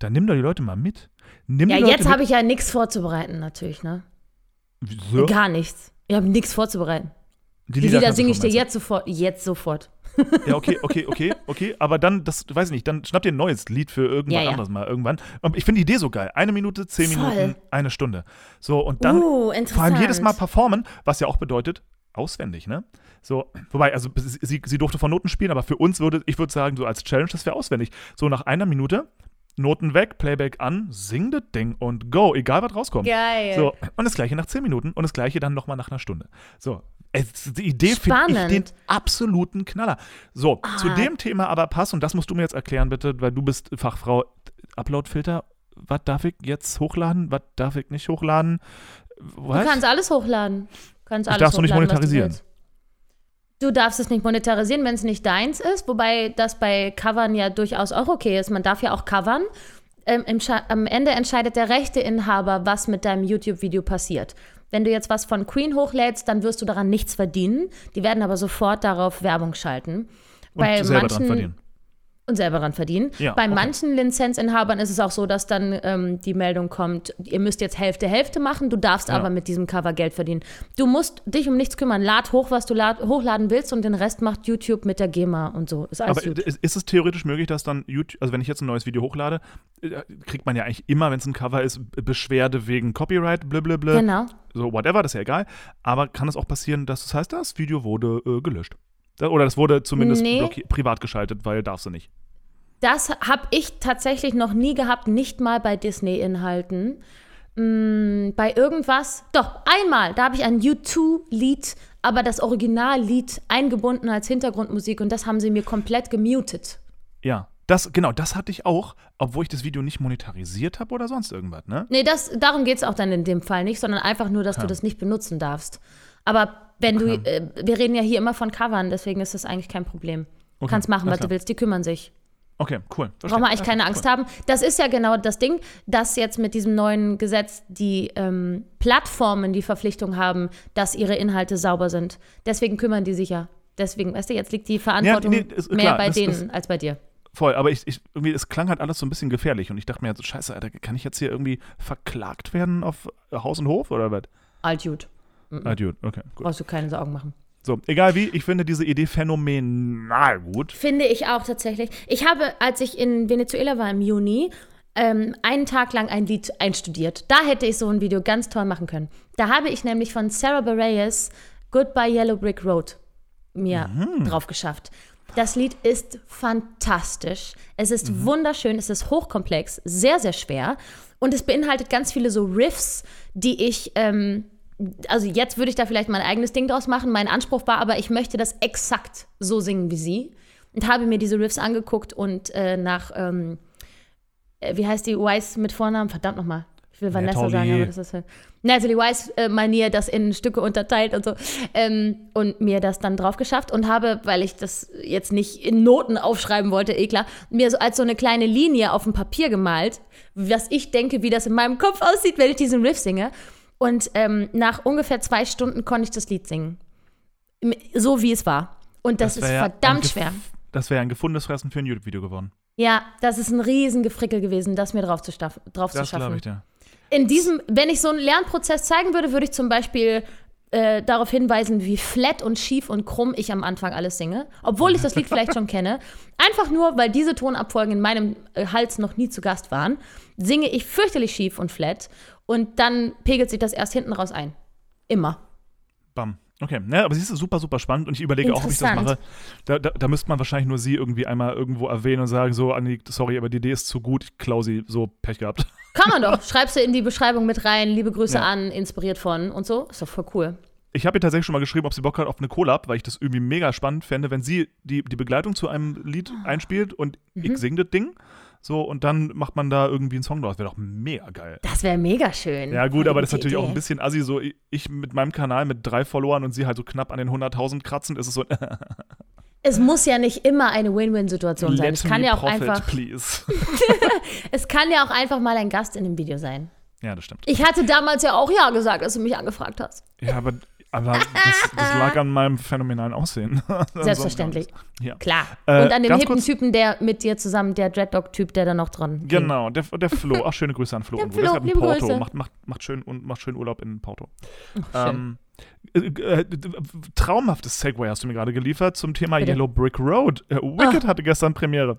dann nimm doch die Leute mal mit. Nimm Ja, jetzt habe ich ja nichts vorzubereiten, natürlich, ne? Wieso? Gar nichts. Ich habe nichts vorzubereiten. Die Lieder Lieder singe ich dir jetzt sofort. Jetzt sofort. Ja, okay, okay, okay, okay. Aber dann, das weiß ich nicht, dann schnapp dir ein neues Lied für irgendwann Ja, ja. anderes mal irgendwann. Und ich finde die Idee so geil. Eine Minute, zehn Voll. Minuten, eine Stunde. So, und dann uh, vor allem jedes Mal performen, was ja auch bedeutet, auswendig, ne? So, wobei, also sie, sie durfte von Noten spielen, aber für uns würde, ich würde sagen, so als Challenge, das wäre auswendig. So nach einer Minute, Noten weg, Playback an, sing das Ding und go, egal was rauskommt. Geil. So, und das gleiche nach zehn Minuten und das gleiche dann nochmal nach einer Stunde. So. Es, die Idee finde ich den absoluten Knaller. So, zu Ah. dem Thema aber passt, und das musst du mir jetzt erklären, bitte, weil du bist Fachfrau. Uploadfilter, was darf ich jetzt hochladen, was darf ich nicht hochladen? Du Was? kannst alles hochladen. Du kannst Ich alles darf's nur nicht hochladen, was monetarisieren. Du, du darfst es nicht monetarisieren, wenn es nicht deins ist, wobei das bei Covern ja durchaus auch okay ist. Man darf ja auch covern. Ähm, am Ende entscheidet der Rechteinhaber, was mit deinem YouTube-Video passiert. Wenn du jetzt was von Queen hochlädst, dann wirst du daran nichts verdienen. Die werden aber sofort darauf Werbung schalten. Und selber dran verdienen. Und selber dran verdienen. Ja, Bei okay. manchen Lizenzinhabern ist es auch so, dass dann ähm, die Meldung kommt, ihr müsst jetzt Hälfte Hälfte machen, du darfst Ja. aber mit diesem Cover Geld verdienen. Du musst dich um nichts kümmern. Lad hoch, was du lad hochladen willst und den Rest macht YouTube mit der GEMA und so. Ist alles Aber gut. ist, ist es theoretisch möglich, dass dann YouTube, also wenn ich jetzt ein neues Video hochlade, äh, kriegt man ja eigentlich immer, wenn es ein Cover ist, Beschwerde wegen Copyright, blablabla. Genau. So, whatever, das ist ja egal. Aber kann es auch passieren, dass das heißt, das Video wurde äh, gelöscht? Oder das wurde zumindest Nee. privat geschaltet, weil darfst du nicht. Das habe ich tatsächlich noch nie gehabt, nicht mal bei Disney-Inhalten. Mm, bei irgendwas, doch, einmal, da habe ich ein U2-Lied, aber das Originallied eingebunden als Hintergrundmusik und das haben sie mir komplett gemutet. Ja. Das, genau, das hatte ich auch, obwohl ich das Video nicht monetarisiert habe oder sonst irgendwas, ne? Nee, das, darum geht es auch dann in dem Fall nicht, sondern einfach nur, dass du das nicht benutzen darfst. Aber wenn du, äh, wir reden ja hier immer von Covern, deswegen ist das eigentlich kein Problem. Du Okay, kannst machen, was du willst, die kümmern sich. Okay, cool. Braucht man eigentlich keine Angst haben. Das ist ja genau das Ding, dass jetzt mit diesem neuen Gesetz die ähm, Plattformen die Verpflichtung haben, dass ihre Inhalte sauber sind. Deswegen kümmern die sich ja. Deswegen, weißt du, jetzt liegt die Verantwortung nee, ist mehr klar, bei das- denen als bei dir. Voll, aber ich, ich, irgendwie, es klang halt alles so ein bisschen gefährlich und ich dachte mir halt so, scheiße, Alter, kann ich jetzt hier irgendwie verklagt werden auf Haus und Hof oder was? Gut. Ah, dude, okay, gut. Brauchst du keine Sorgen machen. So, egal wie, ich finde diese Idee phänomenal gut. Finde ich auch tatsächlich. Ich habe, als ich in Venezuela war im Juni, ähm, einen Tag lang ein Lied einstudiert. Da hätte ich so ein Video ganz toll machen können. Da habe ich nämlich von Sarah Bareilles Goodbye Yellow Brick Road mir drauf geschafft. Das Lied ist fantastisch. Es ist wunderschön, es ist hochkomplex, sehr, sehr schwer. Und es beinhaltet ganz viele so Riffs, die ich, ähm, also jetzt würde ich da vielleicht mein eigenes Ding draus machen. Mein Anspruch war aber, ich möchte das exakt so singen wie sie. Und habe mir diese Riffs angeguckt und äh, nach ähm, äh, wie heißt die Wise mit Vornamen? Verdammt nochmal. Ich will Vanessa Natalie. sagen, aber das ist. äh, Natalie Wise äh, das in Stücke unterteilt und so. Ähm, und mir das dann drauf geschafft und habe, weil ich das jetzt nicht in Noten aufschreiben wollte, eh klar, mir so als so eine kleine Linie auf dem Papier gemalt, was ich denke, wie das in meinem Kopf aussieht, wenn ich diesen Riff singe. Und ähm, nach ungefähr zwei Stunden konnte ich das Lied singen. So wie es war. Und das, ist ja ein verdammt schwer. Das wäre ein gefundenes Fressen für ein YouTube-Video geworden. Ja, das ist ein riesen Gefrickel gewesen, das mir drauf zu, staff- drauf zu Das schaffen. glaube ich dir. In diesem, wenn ich so einen Lernprozess zeigen würde, würde ich zum Beispiel äh, darauf hinweisen, wie flat und schief und krumm ich am Anfang alles singe, obwohl ich das Lied vielleicht schon kenne. Einfach nur, weil diese Tonabfolgen in meinem äh, Hals noch nie zu Gast waren, singe ich fürchterlich schief und flat und dann pegelt sich das erst hinten raus ein. Immer. Bam. Okay, ne, aber sie ist super, super spannend und ich überlege auch, ob ich das mache. Da, da, da müsste man wahrscheinlich nur sie irgendwie einmal irgendwo erwähnen und sagen, so, Anni, sorry, aber die Idee ist zu gut, ich klau sie, so Pech gehabt. Kann man doch. Schreibst du in die Beschreibung mit rein, liebe Grüße Ja. an, inspiriert von und so. Ist doch voll cool. Ich habe ihr tatsächlich schon mal geschrieben, ob sie Bock hat auf eine Collab, weil ich das irgendwie mega spannend fände, wenn sie die, die Begleitung zu einem Lied Ah. einspielt und Mhm. ich singe das Ding. So, und dann macht man da irgendwie einen Song draus. Wäre doch mega geil. Das wäre mega schön. Ja, gut, aber das ist natürlich auch ein bisschen assi. So, ich mit meinem Kanal mit drei Followern und sie halt so knapp an den 100.000 kratzen, ist es so. Es muss ja nicht immer eine Win-Win-Situation sein. Es kann ja auch profit, einfach, please. es kann ja auch einfach mal ein Gast in dem Video sein. ja, das stimmt. Ich hatte damals ja auch ja gesagt, als du mich angefragt hast. Ja, aber, aber das, das lag an meinem phänomenalen Aussehen. Selbstverständlich. Ja. Klar. Äh, Und an dem hippen Typen, der mit dir zusammen, der Dreadlock-Typ, der da noch dran. Genau, der, der Flo. Ach, schöne Grüße an Flo. Der irgendwo. Der ist Flo, liebe Porto. Grüße. Macht, macht, macht, schön, und macht schön Urlaub in Porto. schön. Ähm, äh, äh, traumhaftes Segway hast du mir gerade geliefert zum Thema Bitte. Yellow Brick Road. Äh, Wicked hatte gestern Premiere.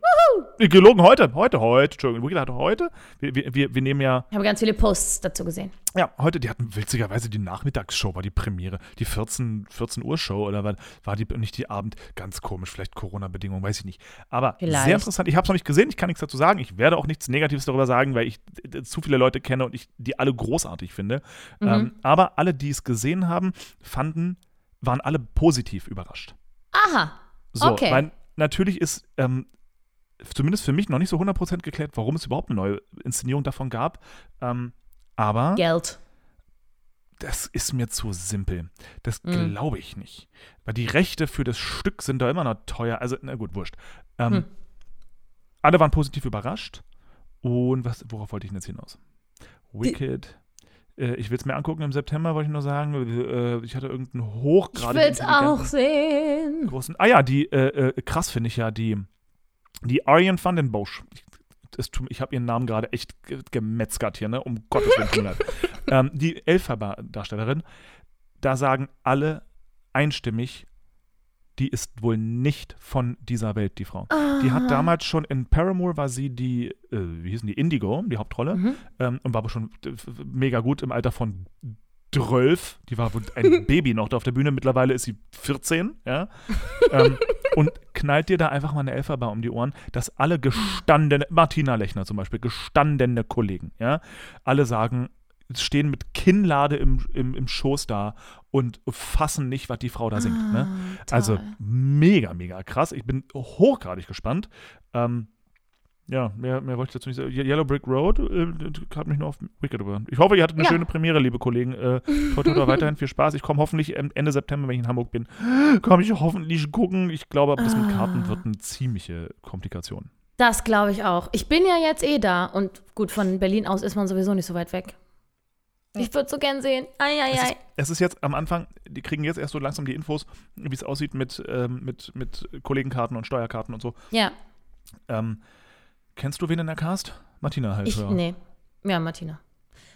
Äh, Gelogen heute, heute, heute. Entschuldigung, Wicked hatte heute. Wir, wir, wir, wir nehmen ja, Ich habe ganz viele Posts dazu gesehen. ja, heute, die hatten witzigerweise die Nachmittagsshow, war die Premiere. Die 14, 14 Uhr Show oder war, war die nicht die Abend? Ganz komisch, vielleicht Corona-Bedingungen, weiß ich nicht. Aber Vielleicht. sehr interessant. Ich habe es noch nicht gesehen, ich kann nichts dazu sagen. Ich werde auch nichts Negatives darüber sagen, weil ich äh, zu viele Leute kenne und ich die alle großartig finde. Mhm. Ähm, aber alle, die es gesehen haben, fanden, waren alle positiv überrascht. Aha. So, Okay. weil natürlich ist ähm, zumindest für mich noch nicht so 100% geklärt, warum es überhaupt eine neue Inszenierung davon gab. Ähm, aber Geld. das ist mir zu simpel. Das Mhm. glaube ich nicht. Weil die Rechte für das Stück sind da immer noch teuer. Also, na gut, wurscht. Ähm, Hm. Alle waren positiv überrascht. Und was, worauf wollte ich denn jetzt hinaus? Wicked. Äh, ich will es mir angucken im September, wollte ich nur sagen. Äh, ich hatte irgendeinen Ich hochgradig will's auch sehen. großen. Ah ja, die, äh, äh, krass finde ich ja, die, die Arian van den Bosch. Tut- ich habe ihren Namen gerade echt ge- gemetzgert hier, ne? Um Gottes Willen. ähm, die Elphaba-Darstellerin, da sagen alle einstimmig, die ist wohl nicht von dieser Welt, die Frau. Die hat Ah. damals schon in Paramore war sie die, äh, wie hießen die, Indigo, die Hauptrolle, Mhm. ähm, und war aber schon äh, mega gut im Alter von 12. Die war wohl ein Baby noch da auf der Bühne. Mittlerweile ist sie 14, ja. ähm, und knallt dir da einfach mal eine Elferbar um die Ohren, dass alle gestandene, Martina Lechner zum Beispiel, gestandene Kollegen, ja, alle sagen, stehen mit Kinnlade im, im, im Schoß da und fassen nicht, was die Frau da singt. ne? Ah, Also toll. mega, mega krass. Ich bin hochgradig gespannt. Ähm, ja, mehr, mehr wollte ich dazu nicht sagen. Ye- Yellow Brick Road äh, hat mich nur auf Wicked über. Ich hoffe, ihr hattet eine Ja. schöne Premiere, liebe Kollegen. Äh, toi, toi, toi, weiterhin viel Spaß. Ich komme hoffentlich Ende September, wenn ich in Hamburg bin, komme ich hoffentlich gucken. Ich glaube, aber das mit Karten Ah. wird eine ziemliche Komplikation. Das glaube ich auch. Ich bin ja jetzt eh da und gut, von Berlin aus ist man sowieso nicht so weit weg. Ich würde so gern sehen. Es Eieiei. ist, es ist jetzt am Anfang, die kriegen jetzt erst so langsam die Infos, wie es aussieht mit, ähm, mit, mit Kollegenkarten und Steuerkarten und so. Ja, Ähm, kennst du wen in der Cast? Martina halt. ich, ja. nee. Ja, Martina.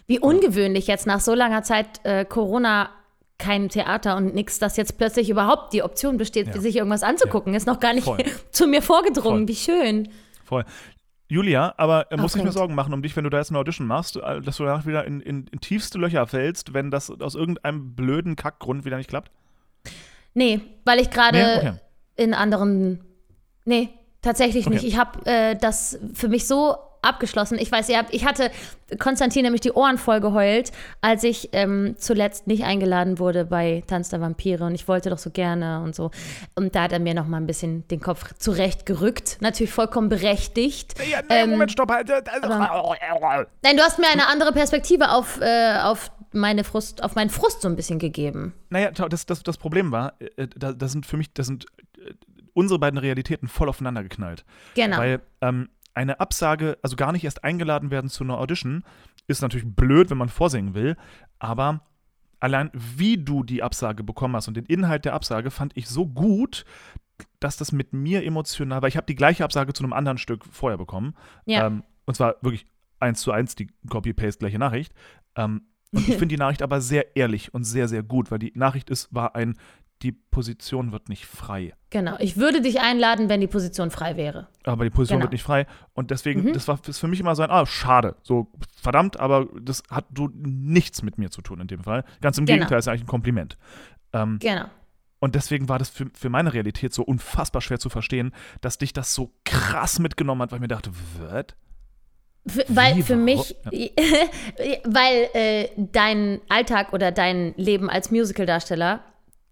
Wie ungewöhnlich jetzt nach so langer Zeit äh, Corona kein Theater und nix, dass jetzt plötzlich überhaupt die Option besteht, Ja. sich irgendwas anzugucken. Ist noch gar nicht zu mir vorgedrungen. Voll. Wie schön. Voll. Julia, aber äh, nicht mehr Aufregend. Sorgen machen um dich, wenn du da jetzt eine Audition machst, äh, dass du danach wieder in, in, in tiefste Löcher fällst, wenn das aus irgendeinem blöden Kackgrund wieder nicht klappt? Nee, weil ich gerade Nee? Okay. in anderen. Nee, tatsächlich Okay. nicht. Ich habe äh, das für mich so abgeschlossen. Ich weiß, ihr habt, ich hatte Konstantin nämlich die Ohren voll geheult, als ich ähm, zuletzt nicht eingeladen wurde bei Tanz der Vampire und ich wollte doch so gerne und so. Und da hat er mir noch mal ein bisschen den Kopf zurechtgerückt. Natürlich vollkommen berechtigt. Ja, nee, Ähm, Moment, stopp. halt. Nein, du hast mir eine andere Perspektive auf, äh, auf, meine Frust, auf meinen Frust so ein bisschen gegeben. Naja, das, das, das Problem war, äh, da, das sind für mich, das sind äh, unsere beiden Realitäten voll aufeinander geknallt. Genau. Weil ähm, eine Absage, also gar nicht erst eingeladen werden zu einer Audition, ist natürlich blöd, wenn man vorsingen will, aber allein wie du die Absage bekommen hast und den Inhalt der Absage fand ich so gut, dass das mit mir emotional, weil ich habe die gleiche Absage zu einem anderen Stück vorher bekommen. Ja. Ähm, und zwar wirklich eins zu eins die Copy-Paste gleiche Nachricht. Ähm, und ich finde die Nachricht aber sehr ehrlich und sehr, sehr gut, weil die Nachricht ist, war ein, die Position wird nicht frei. Genau. Ich würde dich einladen, wenn die Position frei wäre. Aber die Position Genau. wird nicht frei. Und deswegen, Mhm. das war für mich immer so ein, ah, schade. So, verdammt, aber das hat du nichts mit mir zu tun in dem Fall. Ganz im Genau. Gegenteil, ist eigentlich ein Kompliment. Ähm, Genau. und deswegen war das für, für meine Realität so unfassbar schwer zu verstehen, dass dich das so krass mitgenommen hat, weil ich mir dachte, was? Für, weil für mich, weil äh, dein Alltag oder dein Leben als Musicaldarsteller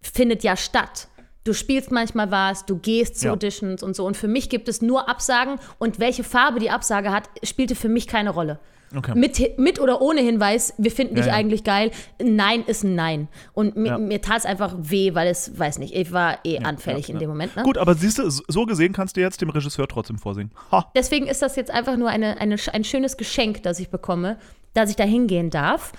findet ja statt. Du spielst manchmal was, du gehst zu Ja. Auditions und so. Und für mich gibt es nur Absagen und welche Farbe die Absage hat, spielte für mich keine Rolle. Okay. Mit, mit oder ohne Hinweis, wir finden dich Ja, ja. eigentlich geil. Nein ist ein Nein. Und mir, Ja. mir tat es einfach weh, weil es, weiß nicht, ich war eh Ja, anfällig ja, in ja. dem Moment. Ne? Gut, aber siehst du, so gesehen kannst du jetzt dem Regisseur trotzdem vorsingen. Ha! Deswegen ist das jetzt einfach nur eine, eine, ein schönes Geschenk, das ich bekomme, dass ich da hingehen darf.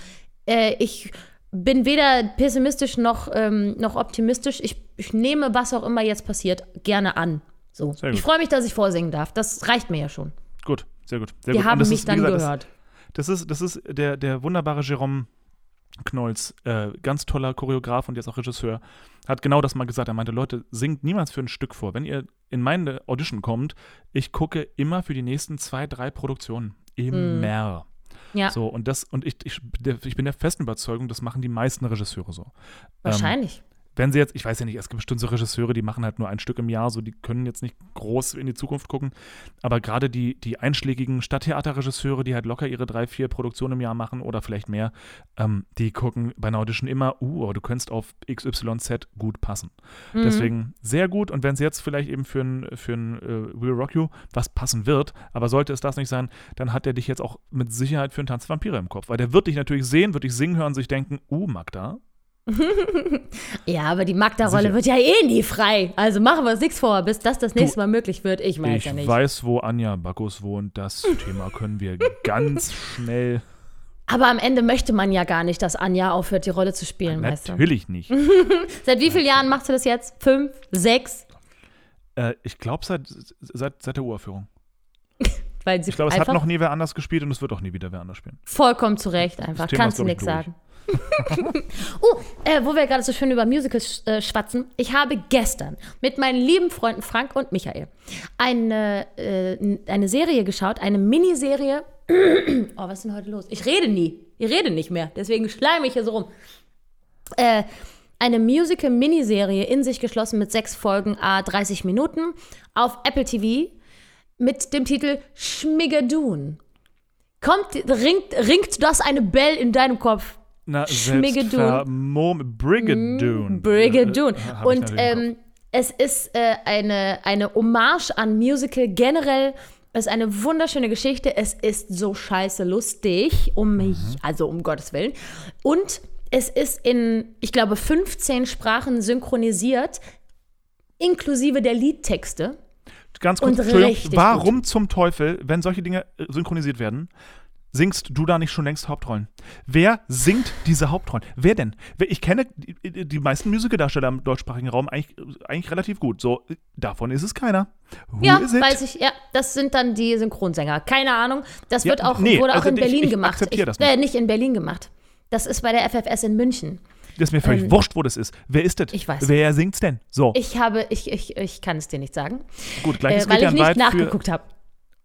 Äh, ich bin weder pessimistisch noch, ähm, noch optimistisch. Ich, ich nehme, was auch immer jetzt passiert, gerne an. So. Ich freue mich, dass ich vorsingen darf. Das reicht mir ja schon. Gut, sehr gut. Sehr Die gut. Haben mich ist, dann gesagt, gehört. Das, das ist, das ist der, der wunderbare Jerome Knolz, äh, ganz toller Choreograf und jetzt auch Regisseur, hat genau das mal gesagt. Er meinte, Leute, singt niemals für ein Stück vor. Wenn ihr in meine Audition kommt, ich gucke immer für die nächsten zwei, drei Produktionen. Immer. Ja, So, und das, und ich, ich, ich bin der festen Überzeugung, das machen die meisten Regisseure so. Ähm, wahrscheinlich. Wenn sie jetzt, ich weiß ja nicht, es gibt bestimmt so Regisseure, die machen halt nur ein Stück im Jahr, so die können jetzt nicht groß in die Zukunft gucken. Aber gerade die, die einschlägigen Stadttheaterregisseure, die halt locker ihre drei, vier Produktionen im Jahr machen oder vielleicht mehr, ähm, die gucken bei einer Audition immer, uh, aber du könntest auf XYZ gut passen. Mhm. Deswegen sehr gut. Und wenn es jetzt vielleicht eben für ein, für ein äh, Will Rock You was passen wird, aber sollte es das nicht sein, dann hat er dich jetzt auch mit Sicherheit für einen Tanz Vampire im Kopf. Weil der wird dich natürlich sehen, wird dich singen hören, sich denken, uh, Magda, Ja, aber die Magda-Rolle wird ja eh nie frei. Also machen wir uns nichts vor, bis das das nächste Mal möglich wird. Ich weiß Ich ja nicht. weiß, wo Anja Bacchus wohnt. Das Thema können wir ganz schnell. Aber am Ende möchte man ja gar nicht, dass Anja aufhört, die Rolle zu spielen, weißt du. Natürlich nicht. Seit wie vielen Jahren machst du das jetzt? Fünf? Sechs? äh, ich glaube, seit, seit, seit der Uraufführung. Ich glaube, es einfach hat noch nie wer anders gespielt und es wird auch nie wieder wer anders spielen. vollkommen zurecht einfach. Thema Kannst du ich, nichts sagen. oh, äh, wo wir gerade so schön über Musicals äh, schwatzen. Ich habe gestern mit meinen lieben Freunden Frank und Michael eine, äh, eine Serie geschaut, eine Miniserie. oh, was ist denn heute los? Ich rede nie. Ich rede nicht mehr. Deswegen schleime ich hier so rum. Äh, eine Musical-Miniserie in sich geschlossen mit sechs Folgen, a 30 Minuten, auf Apple TV mit dem Titel Schmigadoon. Kommt, ringt, ringt das eine Bell in deinem Kopf? Na, Schmigadoon. Brigadoon. Brigadoon. Äh, ich Und ähm, es ist äh, eine, eine Hommage an Musical generell. Es ist eine wunderschöne Geschichte. Es ist so scheiße lustig, um mich, Mhm. also um Gottes Willen. Und es ist in, ich glaube, 15 Sprachen synchronisiert, inklusive der Liedtexte. Ganz kurz, warum zum Teufel, wenn solche Dinge äh, synchronisiert werden, singst du da nicht schon längst Hauptrollen? Wer singt diese Hauptrollen? Wer denn? Ich kenne die, die meisten Musicaldarsteller im deutschsprachigen Raum eigentlich, eigentlich relativ gut. So, äh, davon ist es keiner. Who Ja, weiß ich. Ja, das sind dann die Synchronsänger. Keine Ahnung. Das Ja, wird auch, nee, wurde auch also in ich- Berlin ich gemacht. akzeptiere das nicht. Äh, nicht in Berlin gemacht. Das ist bei der FFS in München. Das ist mir völlig ähm, wurscht, wo das ist. Wer ist das? Ich weiß. Wer singt's denn? So, Ich habe, ich, ich, ich kann es dir nicht sagen, gut, äh, gleiches weil ich nicht nachgeguckt habe.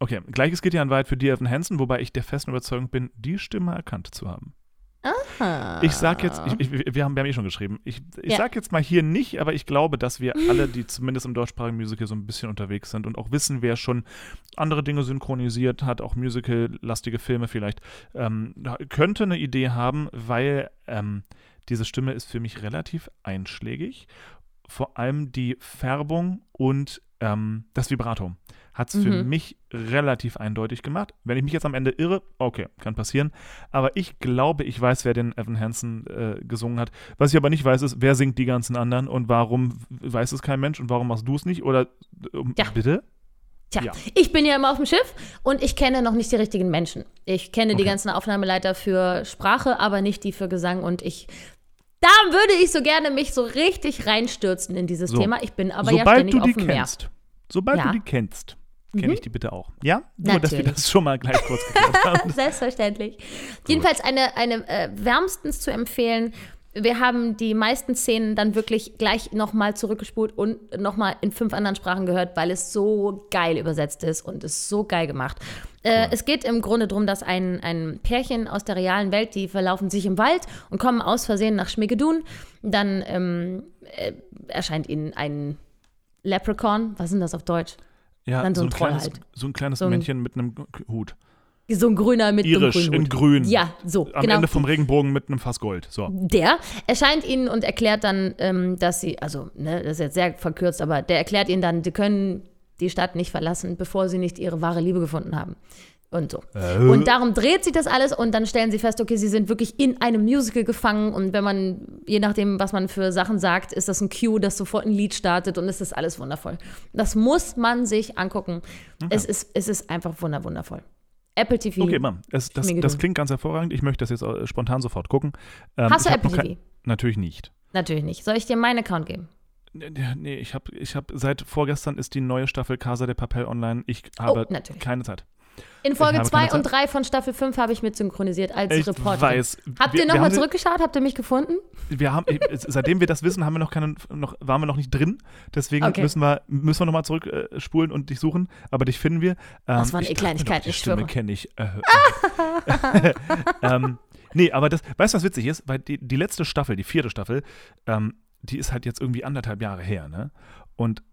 Okay, gleiches geht ja an weit für Dear Evan Hansen, wobei ich der festen Überzeugung bin, die Stimme erkannt zu haben. Aha. Ich sag jetzt, ich, ich, wir, haben, wir haben eh schon geschrieben, ich, ich Ja. sag jetzt mal hier nicht, aber ich glaube, dass wir alle, die zumindest im deutschsprachigen Musical so ein bisschen unterwegs sind und auch wissen, wer schon andere Dinge synchronisiert hat, auch Musical-lastige Filme vielleicht, ähm, könnte eine Idee haben, weil ähm, diese Stimme ist für mich relativ einschlägig. Vor allem die Färbung und ähm, das Vibrato hat es für Mhm. mich relativ eindeutig gemacht. Wenn ich mich jetzt am Ende irre, okay, kann passieren. Aber ich glaube, ich weiß, wer den Evan Hansen äh, gesungen hat. Was ich aber nicht weiß, ist, wer singt die ganzen anderen und warum weiß es kein Mensch und warum machst du es nicht? Oder ähm, Ja. bitte? Tja, Ja. ich bin ja immer auf dem Schiff und ich kenne noch nicht die richtigen Menschen. Ich kenne die Okay. ganzen Aufnahmeleiter für Sprache, aber nicht die für Gesang und ich. Da würde ich so gerne mich so richtig reinstürzen in dieses So. Thema. Ich bin aber ja Sobald ständig du auf die dem Meer. kennst, sobald Ja. du die kennst, kenne Mhm. ich die bitte auch. Ja? Nur, dass wir das schon mal gleich kurz geklärt haben. Selbstverständlich. Jedenfalls eine, eine äh, wärmstens zu empfehlen. Wir haben die meisten Szenen dann wirklich gleich nochmal zurückgespult und nochmal in fünf anderen Sprachen gehört, weil es so geil übersetzt ist und ist so geil gemacht. Äh, es geht im Grunde darum, dass ein, ein Pärchen aus der realen Welt, die verlaufen sich im Wald und kommen aus Versehen nach Schmigedun. Dann ähm, äh, erscheint ihnen ein Leprechaun. Was ist denn das auf Deutsch? Ja, Dann so so ein ein Troll kleines, halt. so ein kleines So ein- Männchen mit einem Hut. So ein grüner mit Irisch, einem grünen in grün. Ja, so. Am genau. Ende vom Regenbogen mit einem Fass Gold. So. Der erscheint ihnen und erklärt dann, ähm, dass sie, also, ne, das ist jetzt sehr verkürzt, aber der erklärt ihnen dann, sie können die Stadt nicht verlassen, bevor sie nicht ihre wahre Liebe gefunden haben. Und so. Äh. Und darum dreht sich das alles und dann stellen sie fest, okay, sie sind wirklich in einem Musical gefangen und wenn man, je nachdem, was man für Sachen sagt, ist das ein Cue, das sofort ein Lied startet und es ist alles wundervoll. Das muss man sich angucken. Es, ist, es ist einfach wunder, wundervoll. Apple TV. Okay, Mann, das, das geduld. klingt ganz hervorragend. Ich möchte das jetzt äh, spontan sofort gucken. Ähm, Hast du Apple TV? Natürlich nicht. Natürlich nicht. Soll ich dir meinen Account geben? Nee, ich habe ich hab, seit vorgestern ist die neue Staffel Casa de Papel online. Ich habe Oh, keine Zeit. In Folge habe keine 2 und Zeit. 3 von Staffel 5 habe ich mit synchronisiert als Ich Reporter. weiß. Habt Wir- ihr nochmal zurückgeschaut? Habt ihr mich gefunden? Wir haben, seitdem wir das wissen, haben wir noch keine, noch, waren wir noch nicht drin. Deswegen Okay. müssen wir, müssen wir nochmal zurückspulen äh, und dich suchen. Aber dich finden wir. Ähm, Das waren eh Kleinigkeiten, ich Stimme schwöre. kenne ich. Äh, ähm, nee, aber das, weißt du, was witzig ist? Weil die, die letzte Staffel, die vierte Staffel, ähm, die ist halt jetzt irgendwie anderthalb Jahre her, ne? Und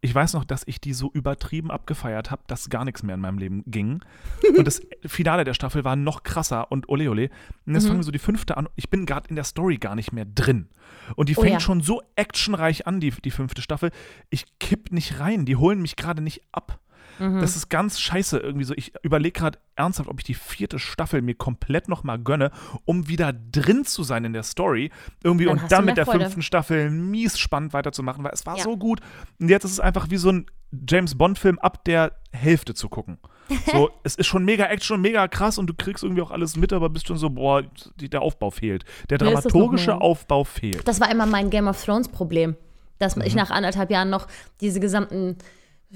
ich weiß noch, dass ich die so übertrieben abgefeiert habe, dass gar nichts mehr in meinem Leben ging. Und das Finale der Staffel war noch krasser und ole ole. Und jetzt Mhm. fangen wir so die fünfte an. Ich bin gerade in der Story gar nicht mehr drin. Und die Oh fängt ja. schon so actionreich an, die, die fünfte Staffel. Ich kipp nicht rein. Die holen mich gerade nicht ab. Mhm. Das ist ganz scheiße irgendwie so. Ich überlege gerade ernsthaft, ob ich die vierte Staffel mir komplett nochmal gönne, um wieder drin zu sein in der Story. Irgendwie Dann und dann mit der Freude. fünften Staffel mies spannend weiterzumachen, weil es war Ja. so gut. Und jetzt ist es einfach wie so ein James Bond-Film ab der Hälfte zu gucken. So, es ist schon mega Action mega krass und du kriegst irgendwie auch alles mit, aber bist schon so, boah, die, der Aufbau fehlt. Der dramaturgische? Aufbau fehlt. Das war immer mein Game of Thrones Problem, dass ich Mhm. nach anderthalb Jahren noch diese gesamten